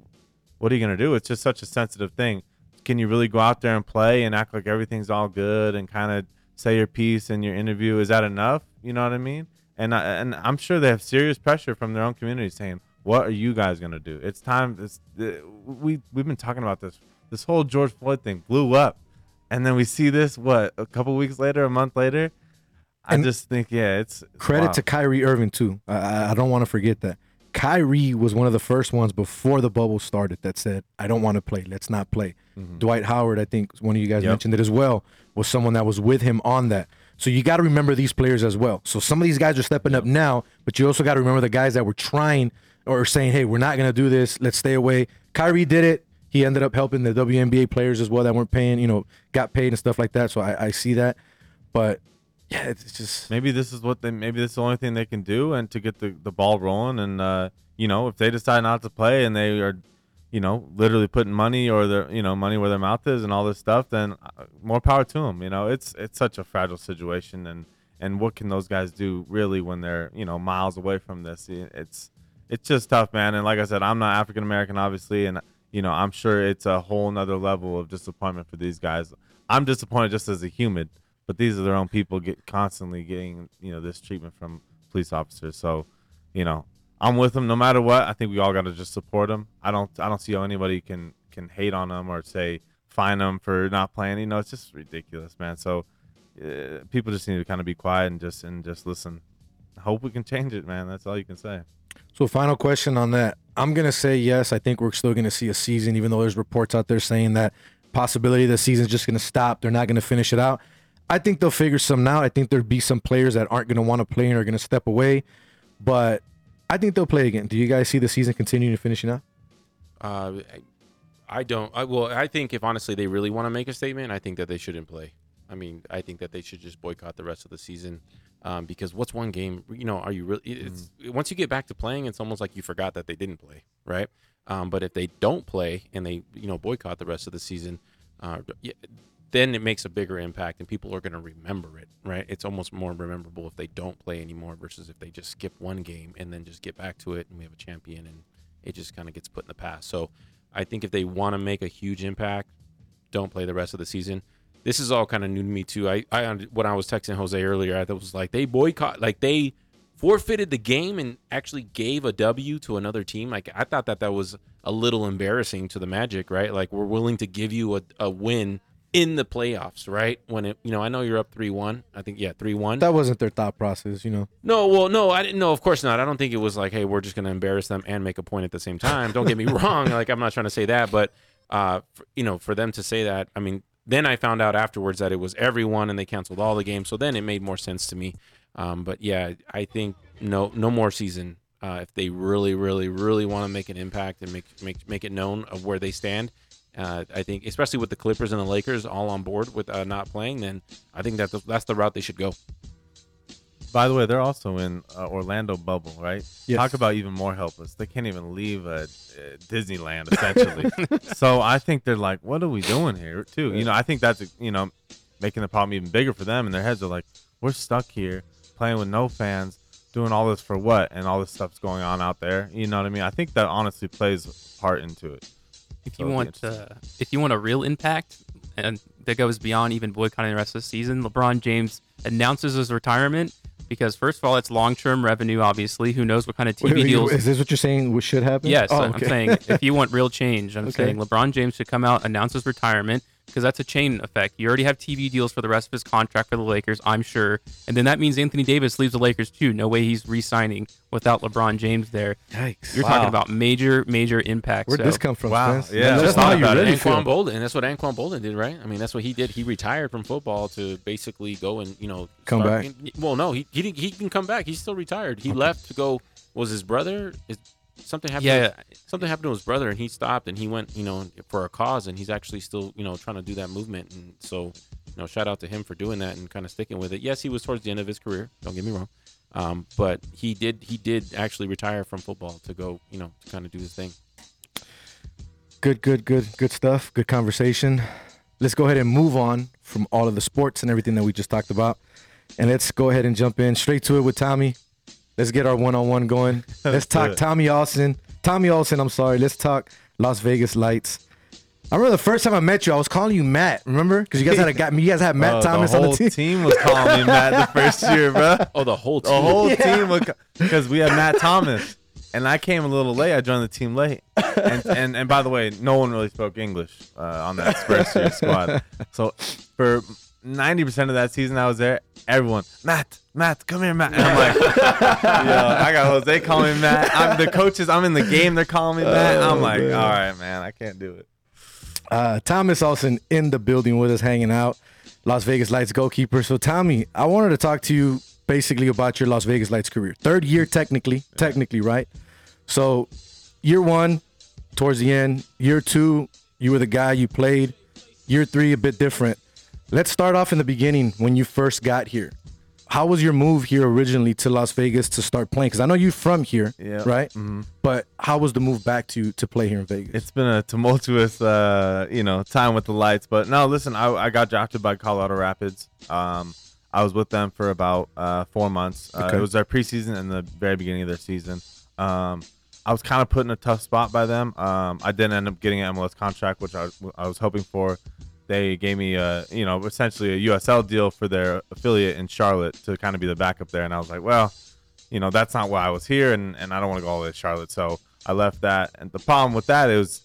Speaker 6: what are you gonna do? It's just such a sensitive thing. Can you really go out there and play and act like everything's all good and kind of say your piece in your interview? Is that enough? You know what I mean? And I, and I'm sure they have serious pressure from their own community saying, "What are you guys gonna do? It's time." It's we we've been talking about this. This whole George Floyd thing blew up, and then we see this what a couple weeks later, a month later. I
Speaker 3: And
Speaker 6: just think, yeah, it's,
Speaker 3: Credit
Speaker 6: wild.
Speaker 3: to Kyrie Irving too. I- I, don't want to forget that. Kyrie was one of the first ones before the bubble started that said, "I don't want to play. Let's not play." Mm-hmm. Dwight Howard, I think one of you guys
Speaker 6: Yep.
Speaker 3: mentioned it as well, was someone that was with him on that. So you got to remember these players as well. So some of these guys are stepping up now, but you also got to remember the guys that were trying or saying, "Hey, we're not going to do this. Let's stay away." Kyrie did it. He ended up helping the WNBA players as well that weren't paying, you know, got paid and stuff like that. So I, I see that, but yeah, it's just
Speaker 6: maybe this is what they maybe this is the only thing they can do and to get the, the ball rolling and uh you know if they decide not to play and they are you know literally putting money or their you know money where their mouth is and all this stuff then uh, more power to them you know? It's it's such a fragile situation and and what can those guys do really when they're you know miles away from this? It's it's just tough man. And like i said i'm not african american obviously and you know i'm sure it's a whole nother level of disappointment for these guys. I'm disappointed just as a human but these are their own people get constantly getting you know this treatment from police officers so you know i'm with them no matter what i think we all got to just support them i don't i don't see how anybody can can hate on them or say fine them for not playing. You know, it's just ridiculous, man. So uh, people just need to kind of be quiet and just and just listen. I Hope we can change it, man. That's all you can say.
Speaker 3: So, final question on that. I'm gonna say yes. I think we're still gonna see a season, even though there's reports out there saying that possibility the season's just gonna stop. They're not gonna finish it out. I think they'll figure something out. I think there'll be some players that aren't gonna want to play and are gonna step away, but I think they'll play again. Do you guys see the season continuing to finishing out?
Speaker 5: Uh, I, don't. I, well, I think if honestly they really want to make a statement, I think that they shouldn't play. I mean, I think that they should just boycott the rest of the season um, because what's one game? You know, are you really? It's once you get back to playing, it's almost like you forgot that they didn't play, right? Um, but if they don't play and they you know boycott the rest of the season, uh, yeah, then it makes a bigger impact and people are going to remember it, right? It's almost more memorable if they don't play anymore versus if they just skip one game and then just get back to it and we have a champion and it just kind of gets put in the past. So I think if they want to make a huge impact, don't play the rest of the season. This is all kind of new to me too. I, I when I was texting Jose earlier, I thought it was like they boycott, like they forfeited the game and actually gave a W to another team. Like I thought that that was a little embarrassing to the Magic, right? Like we're willing to give you a, a win in the playoffs, right? When it, you know, I know you're up three one. I think yeah, three one.
Speaker 3: That wasn't their thought process, you know.
Speaker 5: No, well, no, I didn't. No, of course not. I don't think it was like, hey, we're just going to embarrass them and make a point at the same time. Don't get me wrong. Like, I'm not trying to say that, but uh, for, you know, for them to say that, I mean, then I found out afterwards that it was everyone and they canceled all the games. So then it made more sense to me. Um, but yeah, I think no, no more season. Uh, if they really, really, really want to make an impact and make make make it known of where they stand, uh, I think, especially with the Clippers and the Lakers all on board with uh, not playing, then I think that that's the route they should go.
Speaker 6: By the way, they're also in uh, Orlando bubble, right?
Speaker 3: Yes.
Speaker 6: Talk about even more helpless. They can't even leave uh, uh, Disneyland essentially. so I think they're like, what are we doing here? Too, you know, I think that's you know making the problem even bigger for them. And their heads are like, we're stuck here playing with no fans, doing all this for what? And all this stuff's going on out there. You know what I mean? I think that honestly plays part into it.
Speaker 4: If
Speaker 6: So
Speaker 4: you want, uh, if you want a real impact, and that goes beyond even boycotting the rest of the season, LeBron James announces his retirement because first of all, it's long-term revenue. Obviously, who knows what kind of TV
Speaker 3: Wait, wait,
Speaker 4: deals?
Speaker 3: Is this what you're saying? What should happen?
Speaker 4: Yes,
Speaker 3: Oh,
Speaker 4: I'm saying if you want real change, I'm
Speaker 3: Okay.
Speaker 4: saying LeBron James should come out, announce his retirement, because that's a chain effect. You already have TV deals for the rest of his contract for the Lakers, I'm sure, and then that means Anthony Davis leaves the Lakers too. No way he's re-signing without LeBron James there.
Speaker 3: Yikes.
Speaker 4: You're
Speaker 6: Wow.
Speaker 4: talking about major, major impact.
Speaker 3: Where'd
Speaker 4: so-
Speaker 3: this come from?
Speaker 6: Wow.
Speaker 3: Spence?
Speaker 6: Yeah,
Speaker 3: that's, us
Speaker 6: just
Speaker 3: know how you
Speaker 6: about it.
Speaker 3: really feel.
Speaker 5: Anquan Boldin. That's what Anquan Boldin did, right? I mean, that's what he did. He retired from football to basically go and you know
Speaker 3: Come
Speaker 5: start-
Speaker 3: back.
Speaker 5: Well, no, he he, didn't- he can come back. He's still retired. He left to go. Was his brother? Is something happened?
Speaker 4: Yeah,
Speaker 5: to- something happened to his brother, and he stopped and he went, you know, for a cause, and he's actually still, you know, trying to do that movement. And so, you know, shout out to him for doing that and kind of sticking with it. Yes, he was towards the end of his career. Don't get me wrong. Um, but he did he did actually retire from football to go, you know, to kind of do his thing.
Speaker 3: Good, good, good, good stuff. Good conversation. Let's go ahead and move on from all of the sports and everything that we just talked about. And let's go ahead and jump in straight to it with Tommy. Let's get our one on one going. Let's talk. Tommy Olsen. Tommy Olsen, I'm sorry. Let's talk Las Vegas Lights. I remember the first time I met you, I was calling you Matt. Remember? Because you guys had a guy, you guys had Matt
Speaker 6: Oh,
Speaker 3: Thomas
Speaker 6: the
Speaker 3: on the whole team.
Speaker 6: was calling me Matt the first year, bro.
Speaker 5: Oh, the whole team.
Speaker 6: The
Speaker 5: team.
Speaker 6: whole team was because we had Matt Thomas, and I came a little late. I joined the team late, and and, and by the way, no one really spoke English uh, on that first year squad. So for ninety percent of that season I was there, everyone, Matt, Matt, come here, Matt. And I'm like, yo, I got Jose calling me Matt. I'm the coaches. I'm in the game. They're calling me Matt. I'm like, all right, man, I can't do it.
Speaker 3: Uh, Thomas Olsen in the building with us, hanging out. Las Vegas Lights goalkeeper. So, Tommy, I wanted to talk to you basically about your Las Vegas Lights career. Third year, technically, technically, right? So, year one, towards the end. Year two, you were the guy you played. Year three, a bit different. Let's start off in the beginning when you first got here. How was your move here originally to Las Vegas to start playing? Because I know you're from here,
Speaker 6: Yeah.
Speaker 3: right? Mm-hmm. But how was the move back to to play here in Vegas?
Speaker 6: It's been a tumultuous, uh, you know, time with the lights. But no, listen, I, I got drafted by Colorado Rapids. Um, I was with them for about uh, four months. Uh,
Speaker 3: Okay.
Speaker 6: It was their preseason and the very beginning of their season. Um, I was kind of put in a tough spot by them. Um, I didn't end up getting an MLS contract, which I, I was hoping for. They gave me, a, you know, essentially a USL deal for their affiliate in Charlotte to kind of be the backup there. And I was like, well, you know, that's not why I was here, and, and I don't want to go all the way to Charlotte. So I left that. And the problem with that is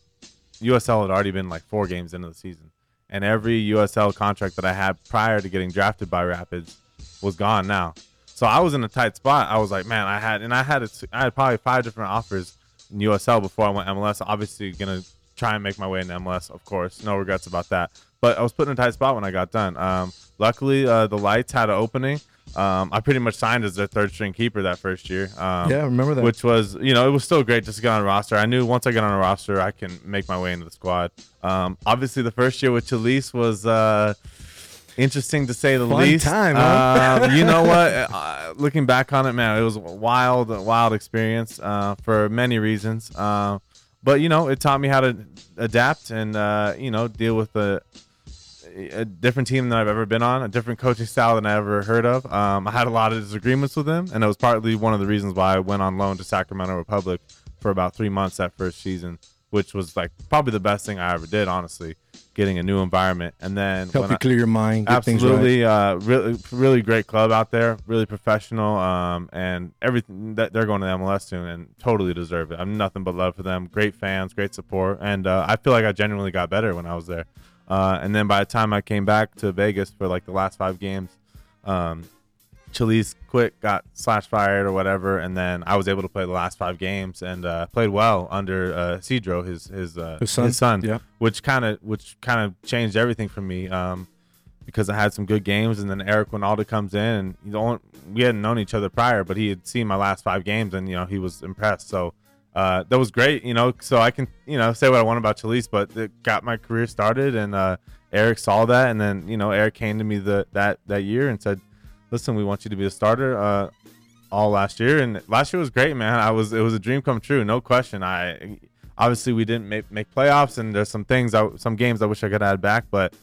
Speaker 6: USL had already been like four games into the season. and every USL contract that I had prior to getting drafted by Rapids was gone now. So I was in a tight spot. I was like, man, I had and I had a, I had probably five different offers in USL before I went MLS. Obviously, gonna try and make my way in MLS, of course. No regrets about that. But I was put in a tight spot when I got done. Um, luckily, uh, the Lights had an opening. Um, I pretty much signed as their third string keeper that first year. Um,
Speaker 3: Yeah, I remember that.
Speaker 6: Which was, you know, it was still great just to get on a roster. I knew once I get on a roster, I can make my way into the squad. Um, obviously, the first year with Chelís was uh, interesting to say the
Speaker 3: Fun
Speaker 6: least.
Speaker 3: time, huh?
Speaker 6: Um, you know what? Uh, looking back on it, man, it was a wild, wild experience uh, for many reasons. Uh, but you know, it taught me how to adapt and uh, you know deal with a, a different team than I've ever been on, a different coaching style than I ever heard of. Um, I had a lot of disagreements with them, and it was partly one of the reasons why I went on loan to Sacramento Republic for about three months that first season, which was like probably the best thing I ever did, honestly, getting a new environment. And then
Speaker 3: Help you
Speaker 6: I-
Speaker 3: clear your mind. Get things right.
Speaker 6: Absolutely, uh, really, really great club out there. Really professional, um, and everything that they're going to MLS soon, and totally deserve it. I'm nothing but love for them. Great fans, great support, and uh, I feel like I genuinely got better when I was there. Uh, and then by the time I came back to Vegas for like the last five games, um, Chelís quit, got slash fired or whatever, and then I was able to play the last five games and uh, played well under uh, Cedro, his his uh,
Speaker 3: His son? Yeah.
Speaker 6: which kind of which kind of changed everything for me um, because I had some good games, and then Eric Wynalda comes in, and you we hadn't known each other prior, but he had seen my last five games, and you know he was impressed. So uh, that was great, you know. So I can you know say what I want about Chelís, but it got my career started, and uh, Eric saw that, and then you know Eric came to me the that that year and said, "Listen, we want you to be a starter." Uh, all last year, and last year was great, man. I was it was a dream come true, no question. I obviously we didn't make, make playoffs, and there's some things, I, some games I wish I could add back, but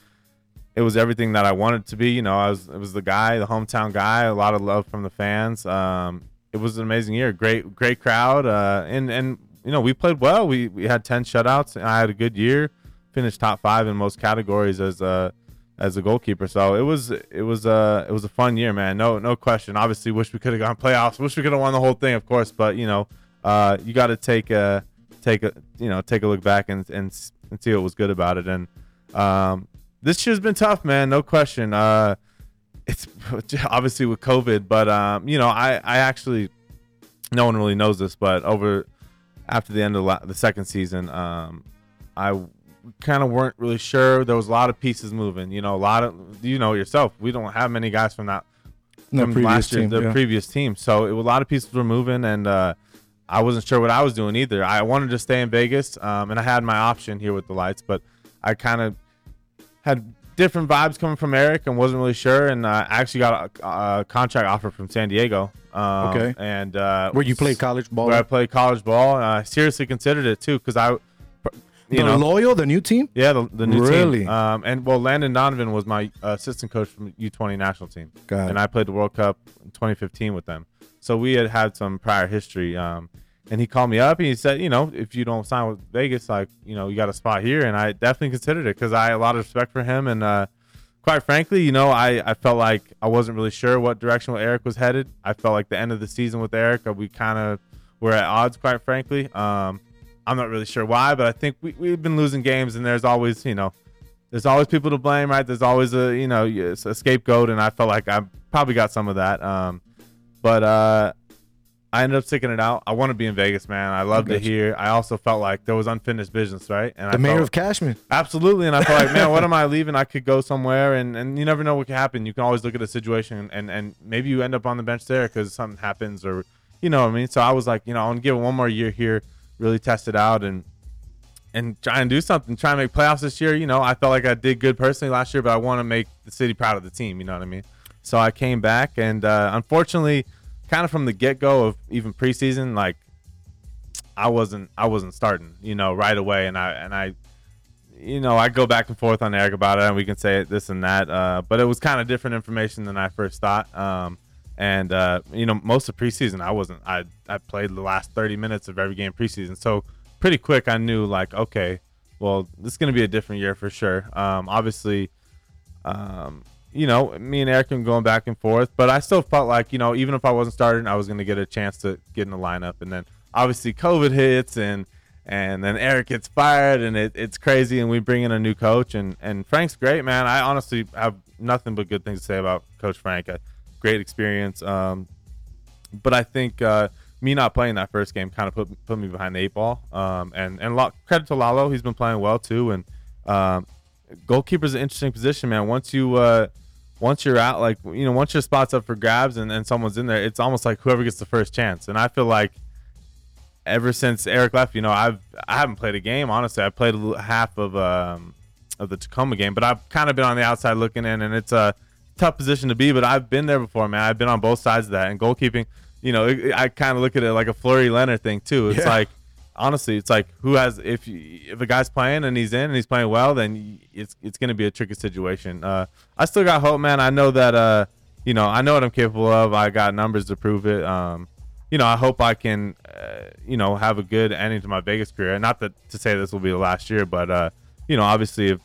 Speaker 6: it was everything that I wanted to be. You know, I was it was the guy, the hometown guy. A lot of love from the fans. Um, it was an amazing year. Great, great crowd. Uh, and and you know we played well. We we had ten shutouts. And I had a good year. Finished top five in most categories as a as a goalkeeper. So it was it was uh it was a fun year, man. No no question. Obviously, wish we could have gone playoffs. Wish we could have won the whole thing, of course. But you know, uh, you got to take a take a you know take a look back and and, and see what was good about it. And um, this year's been tough, man. No question. Uh, it's obviously with COVID, but um, you know, I I actually no one really knows this, but over after the end of la- the second season, um, I kind of weren't really sure. There was a lot of pieces moving. You know, a lot of you know yourself. We don't have many guys from that
Speaker 3: The
Speaker 6: from
Speaker 3: previous
Speaker 6: last year,
Speaker 3: team,
Speaker 6: the
Speaker 3: yeah.
Speaker 6: previous team. So it, a lot of pieces were moving, and uh, I wasn't sure what I was doing either. I wanted to stay in Vegas, um, and I had my option here with the lights, but I kind of had different vibes coming from Eric and wasn't really sure. And uh, I actually got a, a contract offer from San Diego. Um,
Speaker 3: Okay.
Speaker 6: and uh,
Speaker 3: Where you played college ball?
Speaker 6: where I played college ball. I seriously considered it too because I, you
Speaker 3: the
Speaker 6: know,
Speaker 3: loyal, the new team.
Speaker 6: yeah, the, the new
Speaker 3: Really?
Speaker 6: team. Um, and well, Landon Donovan was my assistant coach from U20 national team,
Speaker 3: Got it.
Speaker 6: and I played the World Cup in 2015 with them. So we had had some prior history. Um, and he called me up and he said, you know, if you don't sign with Vegas, like, you know, you got a spot here. And I definitely considered it because I had a lot of respect for him. And uh, quite frankly, you know, I, I felt like I wasn't really sure what direction Eric was headed. I felt like the end of the season with Eric, uh, we kind of were at odds, quite frankly. Um, I'm not really sure why, but I think we, we've been losing games, and there's always, you know, there's always people to blame, right? There's always a, you know, a scapegoat, and I felt like I probably got some of that. Um, but uh, I ended up sticking it out. I want to be in Vegas, man. I loved it
Speaker 3: Gotcha.
Speaker 6: here. I also felt like there was unfinished business, right? And
Speaker 3: The
Speaker 6: I
Speaker 3: mayor
Speaker 6: felt,
Speaker 3: of Cashman.
Speaker 6: Absolutely, and I felt like, man, what am I leaving? I could go somewhere, and, and you never know what could happen. You can always look at a situation, and and maybe you end up on the bench there because something happens, or you know what I mean. So I was like, you know, I want to give it one more year here, really test it out, and and try and do something, try and make playoffs this year. You know, I felt like I did good personally last year, but I want to make the city proud of the team. You know what I mean? So I came back, and uh, unfortunately, kind of from the get go of even preseason, like I wasn't I wasn't starting, you know, right away, and I and I, you know, I go back and forth on Eric about it, and we can say this and that, uh, but it was kind of different information than I first thought. Um, and uh, you know, most of preseason, I wasn't. I I played the last thirty minutes of every game preseason, so pretty quick I knew like, okay, well, this is gonna be a different year for sure. Um, obviously, um, you know, me and Eric been going back and forth, but I still felt like, you know, even if I wasn't starting, I was going to get a chance to get in the lineup. And then obviously COVID hits and and then Eric gets fired, and it, it's crazy. And we bring in a new coach, and and Frank's great, man. I honestly have nothing but good things to say about Coach Frank. A great experience. Um, but I think uh, me not playing that first game kind of put put me behind the eight ball. Um, and and lo- credit to Lalo, he's been playing well too. And um, goalkeeper's an interesting position, man. Once you uh, once you're out, like you know, once your spot's up for grabs and, and someone's in there, it's almost like whoever gets the first chance. And I feel like ever since Eric left, you know, I've I haven't played a game. Honestly, I played half of um of the Tacoma game, but I've kind of been on the outside looking in, and it's a tough position to be. But I've been there before, man. I've been on both sides of that, and goalkeeping. You know, it, I kind of look at it like a Fleury Lehner thing too. It's
Speaker 3: Yeah.
Speaker 6: like honestly, it's like who has if if a guy's playing and he's in and he's playing well, then it's it's going to be a tricky situation. Uh, I still got hope, man. I know that uh, you know, I know what I'm capable of. I got numbers to prove it. Um, you know, I hope I can, uh, you know, have a good ending to my Vegas career. Not that to say this will be the last year, but uh, you know, obviously, if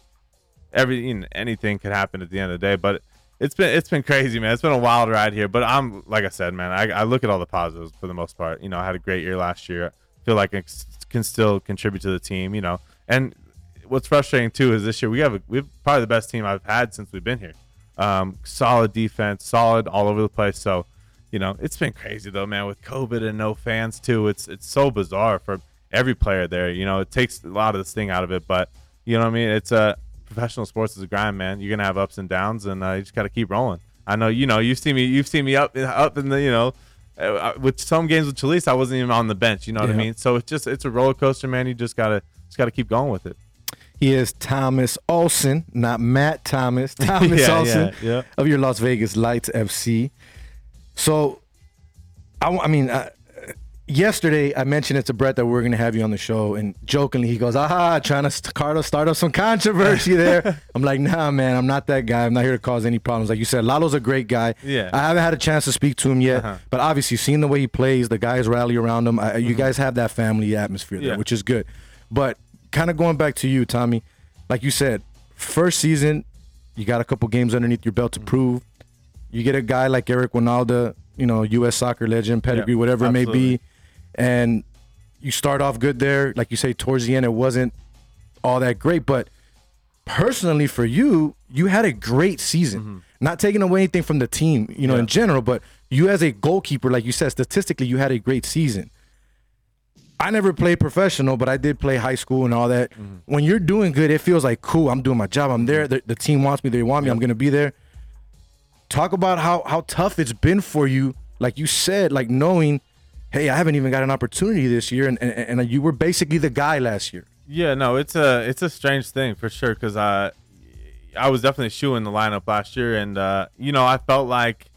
Speaker 6: every you know, anything could happen at the end of the day, but. It's been it's been crazy, man. It's been a wild ride here, but I'm like I said, man. I, I look at all the positives for the most part. You know, I had a great year last year. Feel like can still contribute to the team. You know, and what's frustrating too is this year we have a, we have probably the best team I've had since we've been here. Um, solid defense, solid all over the place. So, you know, it's been crazy though, man. With COVID and no fans too, it's it's so bizarre for every player there. You know, it takes a lot of the sting out of it, but you know what I mean. It's a professional sports is a grind, man. You're gonna have ups and downs, and uh, you just gotta keep rolling. I know, you know, you've seen me, you've seen me up up in the, you know. Uh, with some games with Chelís, I wasn't even on the bench. You know what I mean? So it's just it's a roller coaster, man. You just gotta just gotta keep going with it.
Speaker 3: He is Thomas Olsen, not Matt Thomas. Thomas
Speaker 6: Yeah,
Speaker 3: Olsen
Speaker 6: yeah, yeah.
Speaker 3: of your Las Vegas Lights FC. So, I mean, uh, yesterday I mentioned it to Brett that we are going to have you on the show, and jokingly he goes, "Aha, trying to st- Carlos start up some controversy there." I'm like, "Nah, man, I'm not that guy. I'm not here to cause any problems." Like you said, Lalo's a great guy.
Speaker 6: Yeah.
Speaker 3: I haven't had a chance to speak to him yet,
Speaker 6: Uh-huh.
Speaker 3: but obviously, seeing the way he plays, the guys rally around him. I, You guys have that family atmosphere there,
Speaker 6: Mm-hmm. Yeah.
Speaker 3: which is good. But kind of going back to you, Tommy, like you said, first season, you got a couple games underneath your
Speaker 6: Mm-hmm.
Speaker 3: belt to prove. You get a guy like Eric Wynalda, you know, U.S. soccer legend, pedigree,
Speaker 6: Yeah,
Speaker 3: whatever it may be, and you start off good there. Like you say, towards the end, it wasn't all that great, but personally for you, you had a great season. Not taking away anything from the team, you know, in
Speaker 6: Mm-hmm.
Speaker 3: General, but you as a goalkeeper, like you said, statistically, you had a great season. I never played professional, but I did play high school and all that.
Speaker 6: Mm-hmm.
Speaker 3: When you're doing good, it feels like cool. I'm doing my job. I'm there. The, the team wants me. They want me. I'm gonna be there. Talk about how how tough it's been for you. Like you said, like knowing, hey, I haven't even got an opportunity this year, and and, and you were basically the guy last year.
Speaker 6: Yeah, no, it's a it's a strange thing for sure because I I was definitely shooing the lineup last year, and uh, you know I felt like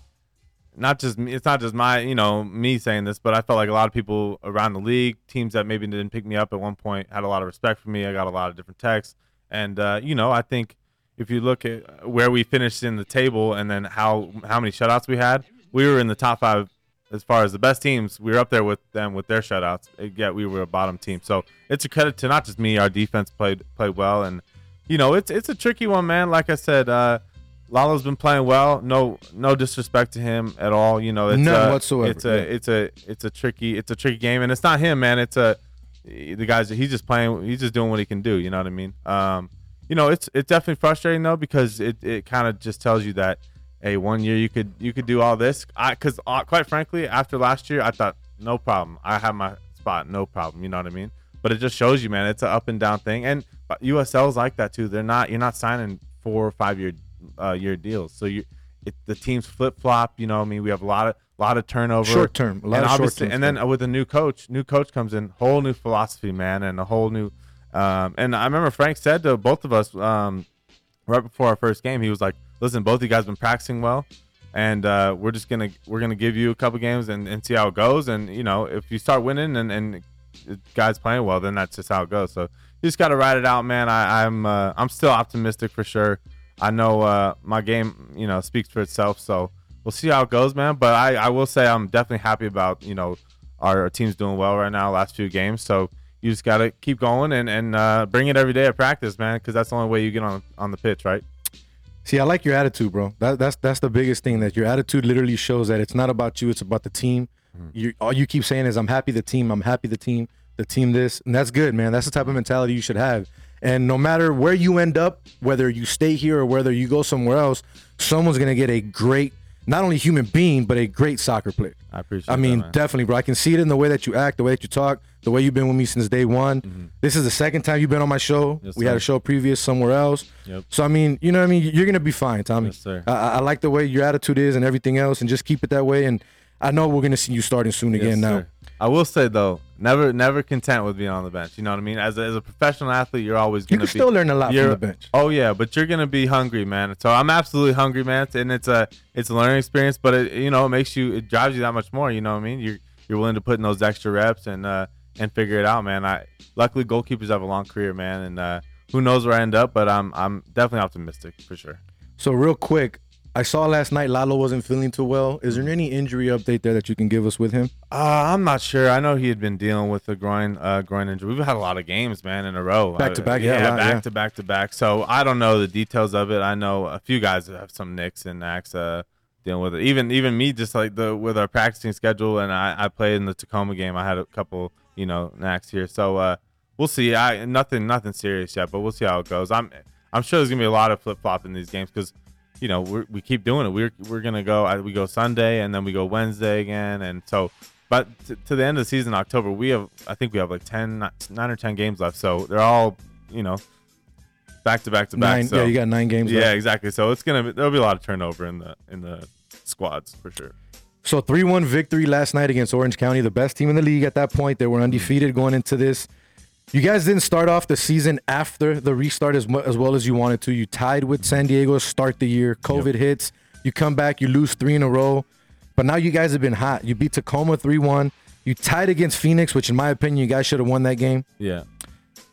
Speaker 6: not just me, it's not just my you know me saying this, but I felt like a lot of people around the league, teams that maybe didn't pick me up at one point, had a lot of respect for me. I got a lot of different texts, and uh, you know I think if you look at where we finished in the table and then how how many shutouts we had, we were in the top five as far as the best teams. We were up there with them with their shutouts. Yet we were a bottom team. So it's a credit to not just me. Our defense played played well, and you know it's it's a tricky one, man. Like I said, uh, Lalo's been playing well. No no disrespect to him at all. You know, it's
Speaker 3: None
Speaker 6: a,
Speaker 3: whatsoever,
Speaker 6: It's a
Speaker 3: yeah.
Speaker 6: it's a it's a tricky it's a tricky game, and it's not him, man. It's a the guys. He's just playing. He's just doing what he can do. You know what I mean? Um, you know, it's it's definitely frustrating though because it, it kind of just tells you that hey, one year you could you could do all this. I because uh, quite frankly, after last year, I thought no problem. I have my spot, no problem. You know what I mean? But it just shows you, man, it's an up and down thing. And USL's like that too. They're not you're not signing four or five year uh, year deals. So you it, the teams flip flop. You know, what I mean, we have a lot of lot of turnover,
Speaker 3: Short term, a lot
Speaker 6: and
Speaker 3: of
Speaker 6: obviously,
Speaker 3: short-term
Speaker 6: and then with a new coach, new coach comes in, whole new philosophy, man, and a whole new. Um, and I remember Frank said to both of us um, right before our first game, he was like, "Listen, both of you guys been practicing well, and uh, we're just gonna we're gonna give you a couple games and, and see how it goes. And you know, if you start winning and and guys playing well, then that's just how it goes. So you just got to ride it out, man. I, I'm uh, I'm still optimistic for sure. I know uh, my game, you know, speaks for itself. So we'll see how it goes, man. But I, I will say I'm definitely happy about you know our, our team's doing well right now. Last few games, so you just got to keep going and and uh, bring it every day at practice, man, because that's the only way you get on on the pitch, right?
Speaker 3: See, I like your attitude, bro. That, that's that's the biggest thing. That your attitude literally shows that it's not about you; it's about the team.
Speaker 6: Mm-hmm.
Speaker 3: You all you keep saying is, "I'm happy the team. I'm happy the team." the team this, and that's good, man. That's the type of mentality you should have. And no matter where you end up, whether you stay here or whether you go somewhere else, someone's gonna get a great, not only human being, but a great soccer player.
Speaker 6: I appreciate it.
Speaker 3: I mean,
Speaker 6: that,
Speaker 3: definitely, bro. I can see it in the way that you act, the way that you talk, the way you've been with me since day one. This is the second time you've been on my show.
Speaker 6: Mm-hmm. Yes,
Speaker 3: we had a show previous somewhere else.
Speaker 6: Yep.
Speaker 3: So I mean, you know what I mean? You're gonna be fine, Tommy.
Speaker 6: Yes, sir.
Speaker 3: I, I like the way your attitude is and everything else, and just keep it that way. And I know we're gonna see you starting soon
Speaker 6: Yes,
Speaker 3: again now.
Speaker 6: sir. I will say though, never never content with being on the bench. You know what I mean? As a, as a professional athlete, you're always
Speaker 3: You
Speaker 6: gonna
Speaker 3: can
Speaker 6: be,
Speaker 3: still learn a lot from the bench.
Speaker 6: Oh yeah, but you're gonna be hungry, man. So I'm absolutely hungry, man. And it's a it's a learning experience, but it you know it makes you it drives you that much more. You know what I mean? You're you're willing to put in those extra reps and uh and figure it out, man. I luckily goalkeepers have a long career, man, and uh who knows where I end up, but I'm I'm definitely optimistic for sure.
Speaker 3: So real quick, I saw last night Lalo wasn't feeling too well. Is there any injury update there that you can give us with him?
Speaker 6: Uh, I'm not sure. I know he had been dealing with a groin uh, groin injury. We've had a lot of games, man, in a row.
Speaker 3: Back to back, yeah, a lot,
Speaker 6: back
Speaker 3: yeah.
Speaker 6: to back to back. So I don't know the details of it. I know a few guys that have some nicks and knacks uh, dealing with it. Even even me, just like the with our practicing schedule, and I, I played in the Tacoma game. I had a couple, you know, next year. So uh, we'll see. I nothing nothing serious yet, but we'll see how it goes. I'm I'm sure there's gonna be a lot of flip flop in these games because you know we're, we keep doing it. We're we're gonna go. We go Sunday and then we go Wednesday again, and so. But to, to the end of the season, October, we have I think we have like 10, nine or ten games left. So they're all you know back to back to back.
Speaker 3: Nine.
Speaker 6: So
Speaker 3: yeah, you got nine games.
Speaker 6: yeah,
Speaker 3: left.
Speaker 6: exactly. So it's gonna be, there'll be a lot of turnover in the in the squads for sure.
Speaker 3: So three one victory last night against Orange County, the best team in the league at that point. They were undefeated going into this. You guys didn't start off the season after the restart as, as well as you wanted to. You tied with San Diego to start the year. COVID hits. You come back, you lose three in a row. But now you guys have been hot. You beat Tacoma 3 1. You tied against Phoenix, which in my opinion, you guys should have won that game.
Speaker 6: Yeah.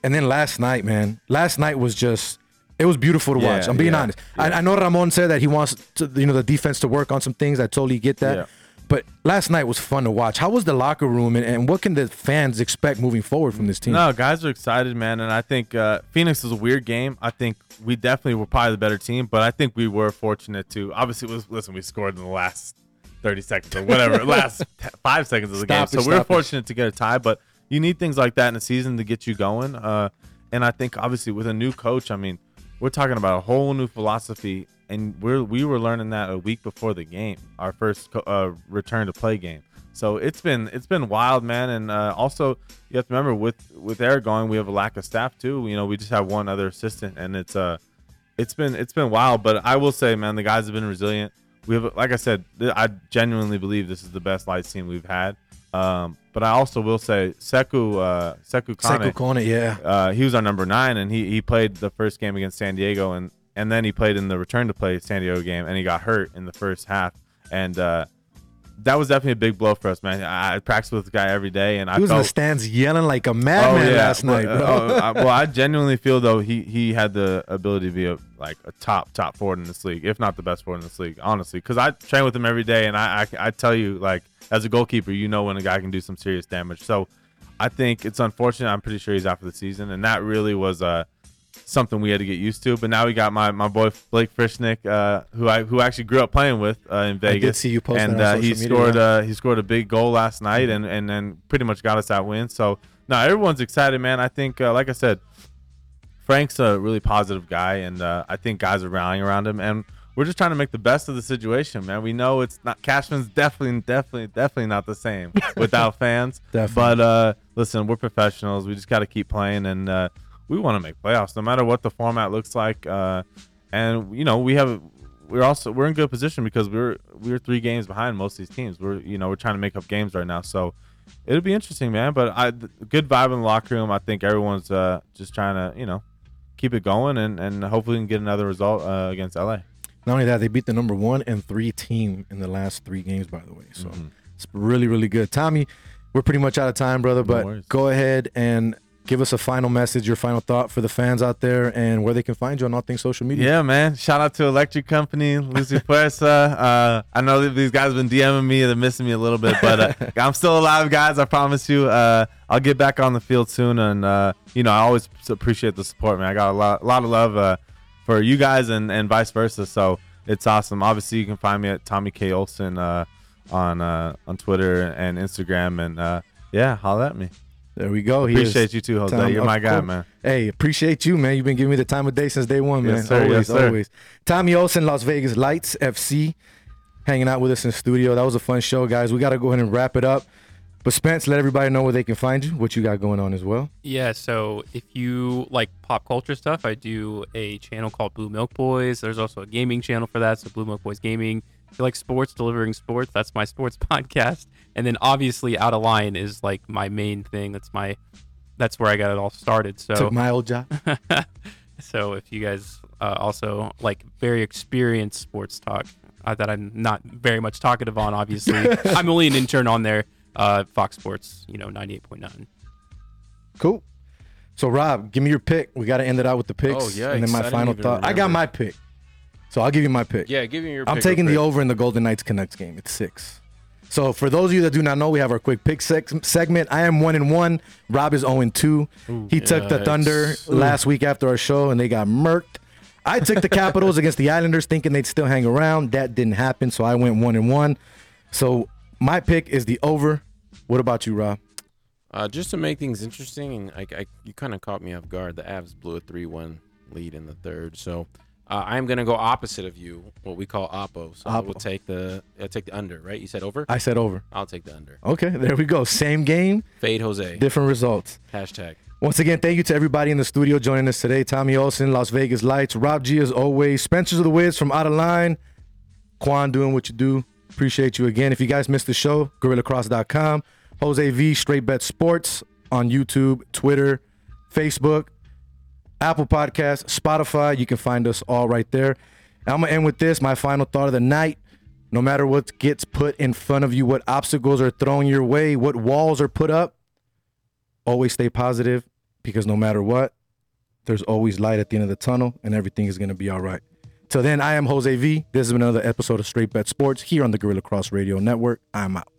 Speaker 3: And then last night, man, last night was just it was beautiful to watch.
Speaker 6: Yeah,
Speaker 3: I'm being
Speaker 6: yeah,
Speaker 3: honest. I, I know Ramon said that he wants to, you know the defense to work on some things. I totally get that.
Speaker 6: Yeah.
Speaker 3: But last night was fun to watch. How was the locker room, and, and what can the fans expect moving forward from this team?
Speaker 6: No, guys are excited, man, and I think uh, Phoenix was a weird game. I think we definitely were probably the better team, but I think we were fortunate to. Obviously, it was, listen, we scored in the last thirty seconds or whatever, last t- five seconds of the
Speaker 3: Stop
Speaker 6: game,
Speaker 3: it,
Speaker 6: so we were
Speaker 3: stop it.
Speaker 6: fortunate to get a tie. But you need things like that in a season to get you going. Uh, and I think obviously with a new coach, I mean, we're talking about a whole new philosophy, and we're we were learning that a week before the game, our first uh, return to play game. So it's been it's been wild, man. And uh, also you have to remember with with Eric going, we have a lack of staff too. You know, we just have one other assistant, and it's uh it's been it's been wild. But I will say, man, the guys have been resilient. We have, like I said, I genuinely believe this is the best lights team we've had. Um, but I also will say, Seku uh, Seku Kane,
Speaker 3: Sekou Kone, yeah.
Speaker 6: uh, he was our number nine, and he, he played the first game against San Diego, and and then he played in the return to play San Diego game, and he got hurt in the first half, and uh, that was definitely a big blow for us, man. I, I practiced with the guy every day, and I
Speaker 3: He was in the stands yelling like a madman last
Speaker 6: well,
Speaker 3: night, bro.
Speaker 6: uh, I- well, I genuinely feel though he he had the ability to be a like a top top forward in this league, if not the best forward in this league, honestly. Because I train with him every day, and I, I I tell you, like as a goalkeeper, you know when a guy can do some serious damage. So I think it's unfortunate. I'm pretty sure he's out for the season, and that really was uh something we had to get used to. But now we got my, my boy Blake Frischknecht, uh, who I who actually grew up playing with uh, in
Speaker 3: did
Speaker 6: Vegas.
Speaker 3: see you post
Speaker 6: and uh, he scored uh, he scored a big goal last night, and and then pretty much got us that win. So now everyone's excited, man. I think, uh, like I said, Frank's a really positive guy, and uh, I think guys are rallying around him, and we're just trying to make the best of the situation, man. We know it's not Cashman's definitely, definitely, definitely not the same without fans.
Speaker 3: Definitely.
Speaker 6: But uh, listen, we're professionals. We just got to keep playing, and uh, we want to make playoffs, no matter what the format looks like. Uh, and you know, we have we're also we're in good position because we're we're three games behind most of these teams. We're you know we're trying to make up games right now, so it'll be interesting, man. But I good vibe in the locker room. I think everyone's uh, just trying to you know keep it going and and hopefully we can get another result uh, against LA.
Speaker 3: Not only that, they beat the number one and three team in the last three games, by the way. So
Speaker 6: Mm-hmm.
Speaker 3: it's really, really good. Tommy, we're pretty much out of time, brother, but
Speaker 6: worries.
Speaker 3: go ahead and give us a final message, your final thought for the fans out there and where they can find you on all things social media.
Speaker 6: Yeah, man. Shout out to Electric Company, Lucy Fuerza. Uh, I know these guys have been DMing me. They're missing me a little bit, but uh, I'm still alive, guys. I promise you. Uh, I'll get back on the field soon. And, uh, you know, I always appreciate the support, man. I got a lot, a lot of love uh, for you guys and, and vice versa. So it's awesome. Obviously, you can find me at Tommy K. Olsen uh, on, uh, on Twitter and Instagram. And, uh, yeah, holler at me.
Speaker 3: There we go.
Speaker 6: Appreciate you too, Jose.
Speaker 3: Tom,
Speaker 6: You're my guy,
Speaker 3: course.
Speaker 6: man.
Speaker 3: Hey, appreciate you, man. You've been giving me the time of day since day one, man.
Speaker 6: Yes, sir.
Speaker 3: Always,
Speaker 6: Yes, sir.
Speaker 3: always. Tommy Olsen, Las Vegas Lights FC, hanging out with us in studio. That was a fun show, guys. We got to go ahead and wrap it up. But Spence, let everybody know where they can find you, what you got going on as well.
Speaker 4: Yeah, so if you like pop culture stuff, I do a channel called Blue Milk Boys. There's also a gaming channel for that, so Blue Milk Boys Gaming. If you like sports, delivering sports, that's my sports podcast. And then obviously OuttaLine is like my main thing. That's my that's where I got it all started. So
Speaker 3: Took my old job.
Speaker 4: so if you guys uh, also like very experienced sports talk uh, that I'm not very much talkative on, obviously, I'm only an intern on there. Uh, Fox Sports, you know, 98.9.
Speaker 3: Cool. So, Rob, give me your pick. We got to end it out with the picks.
Speaker 5: Oh, yikes.
Speaker 3: And then my final
Speaker 5: even
Speaker 3: thought. I got my pick. So, I'll give you my pick.
Speaker 5: Yeah, give me your. Pick.
Speaker 3: I'm
Speaker 5: taking
Speaker 3: the
Speaker 5: quick.
Speaker 3: over in the Golden Knights Canucks game. It's six. So for those of you that do not know, we have our quick pick seg- segment. I am one and one. Rob is zero and two. He took the
Speaker 5: yikes.
Speaker 3: Thunder last week after our show, and they got murked. I took the Capitals against the Islanders, thinking they'd still hang around. That didn't happen, so I went one and one. So my pick is the over. What about you, Rob?
Speaker 5: Uh, just to make things interesting, and I, I you kind of caught me off guard. The Avs blew a three-one lead in the third, so uh, I'm gonna go opposite of you, what we call oppo. So I will
Speaker 3: Oppo.
Speaker 5: take the I'll take the under. Right? You said over.
Speaker 3: I said over.
Speaker 5: I'll take the under.
Speaker 3: Okay, there we go. Same game,
Speaker 5: Fade Jose.
Speaker 3: different results.
Speaker 5: Hashtag.
Speaker 3: Once again, thank you to everybody in the studio joining us today. Tommy Olsen, Las Vegas Lights, Rob G as always, Spencer's of the Wiz from OuttaLine, Quan doing what you do. Appreciate you again. If you guys missed the show, GuerillaCross.com, Jose V, Straight Bet Sports on YouTube, Twitter, Facebook, Apple Podcasts, Spotify. You can find us all right there. I'm gonna end with this. My final thought of the night. No matter what gets put in front of you, what obstacles are thrown your way, what walls are put up, always stay positive because no matter what, there's always light at the end of the tunnel and everything is going to be all right. Till then, I am Jose V. This has been another episode of Straight Bet Sports here on the Guerilla Cross Radio Network. I'm out.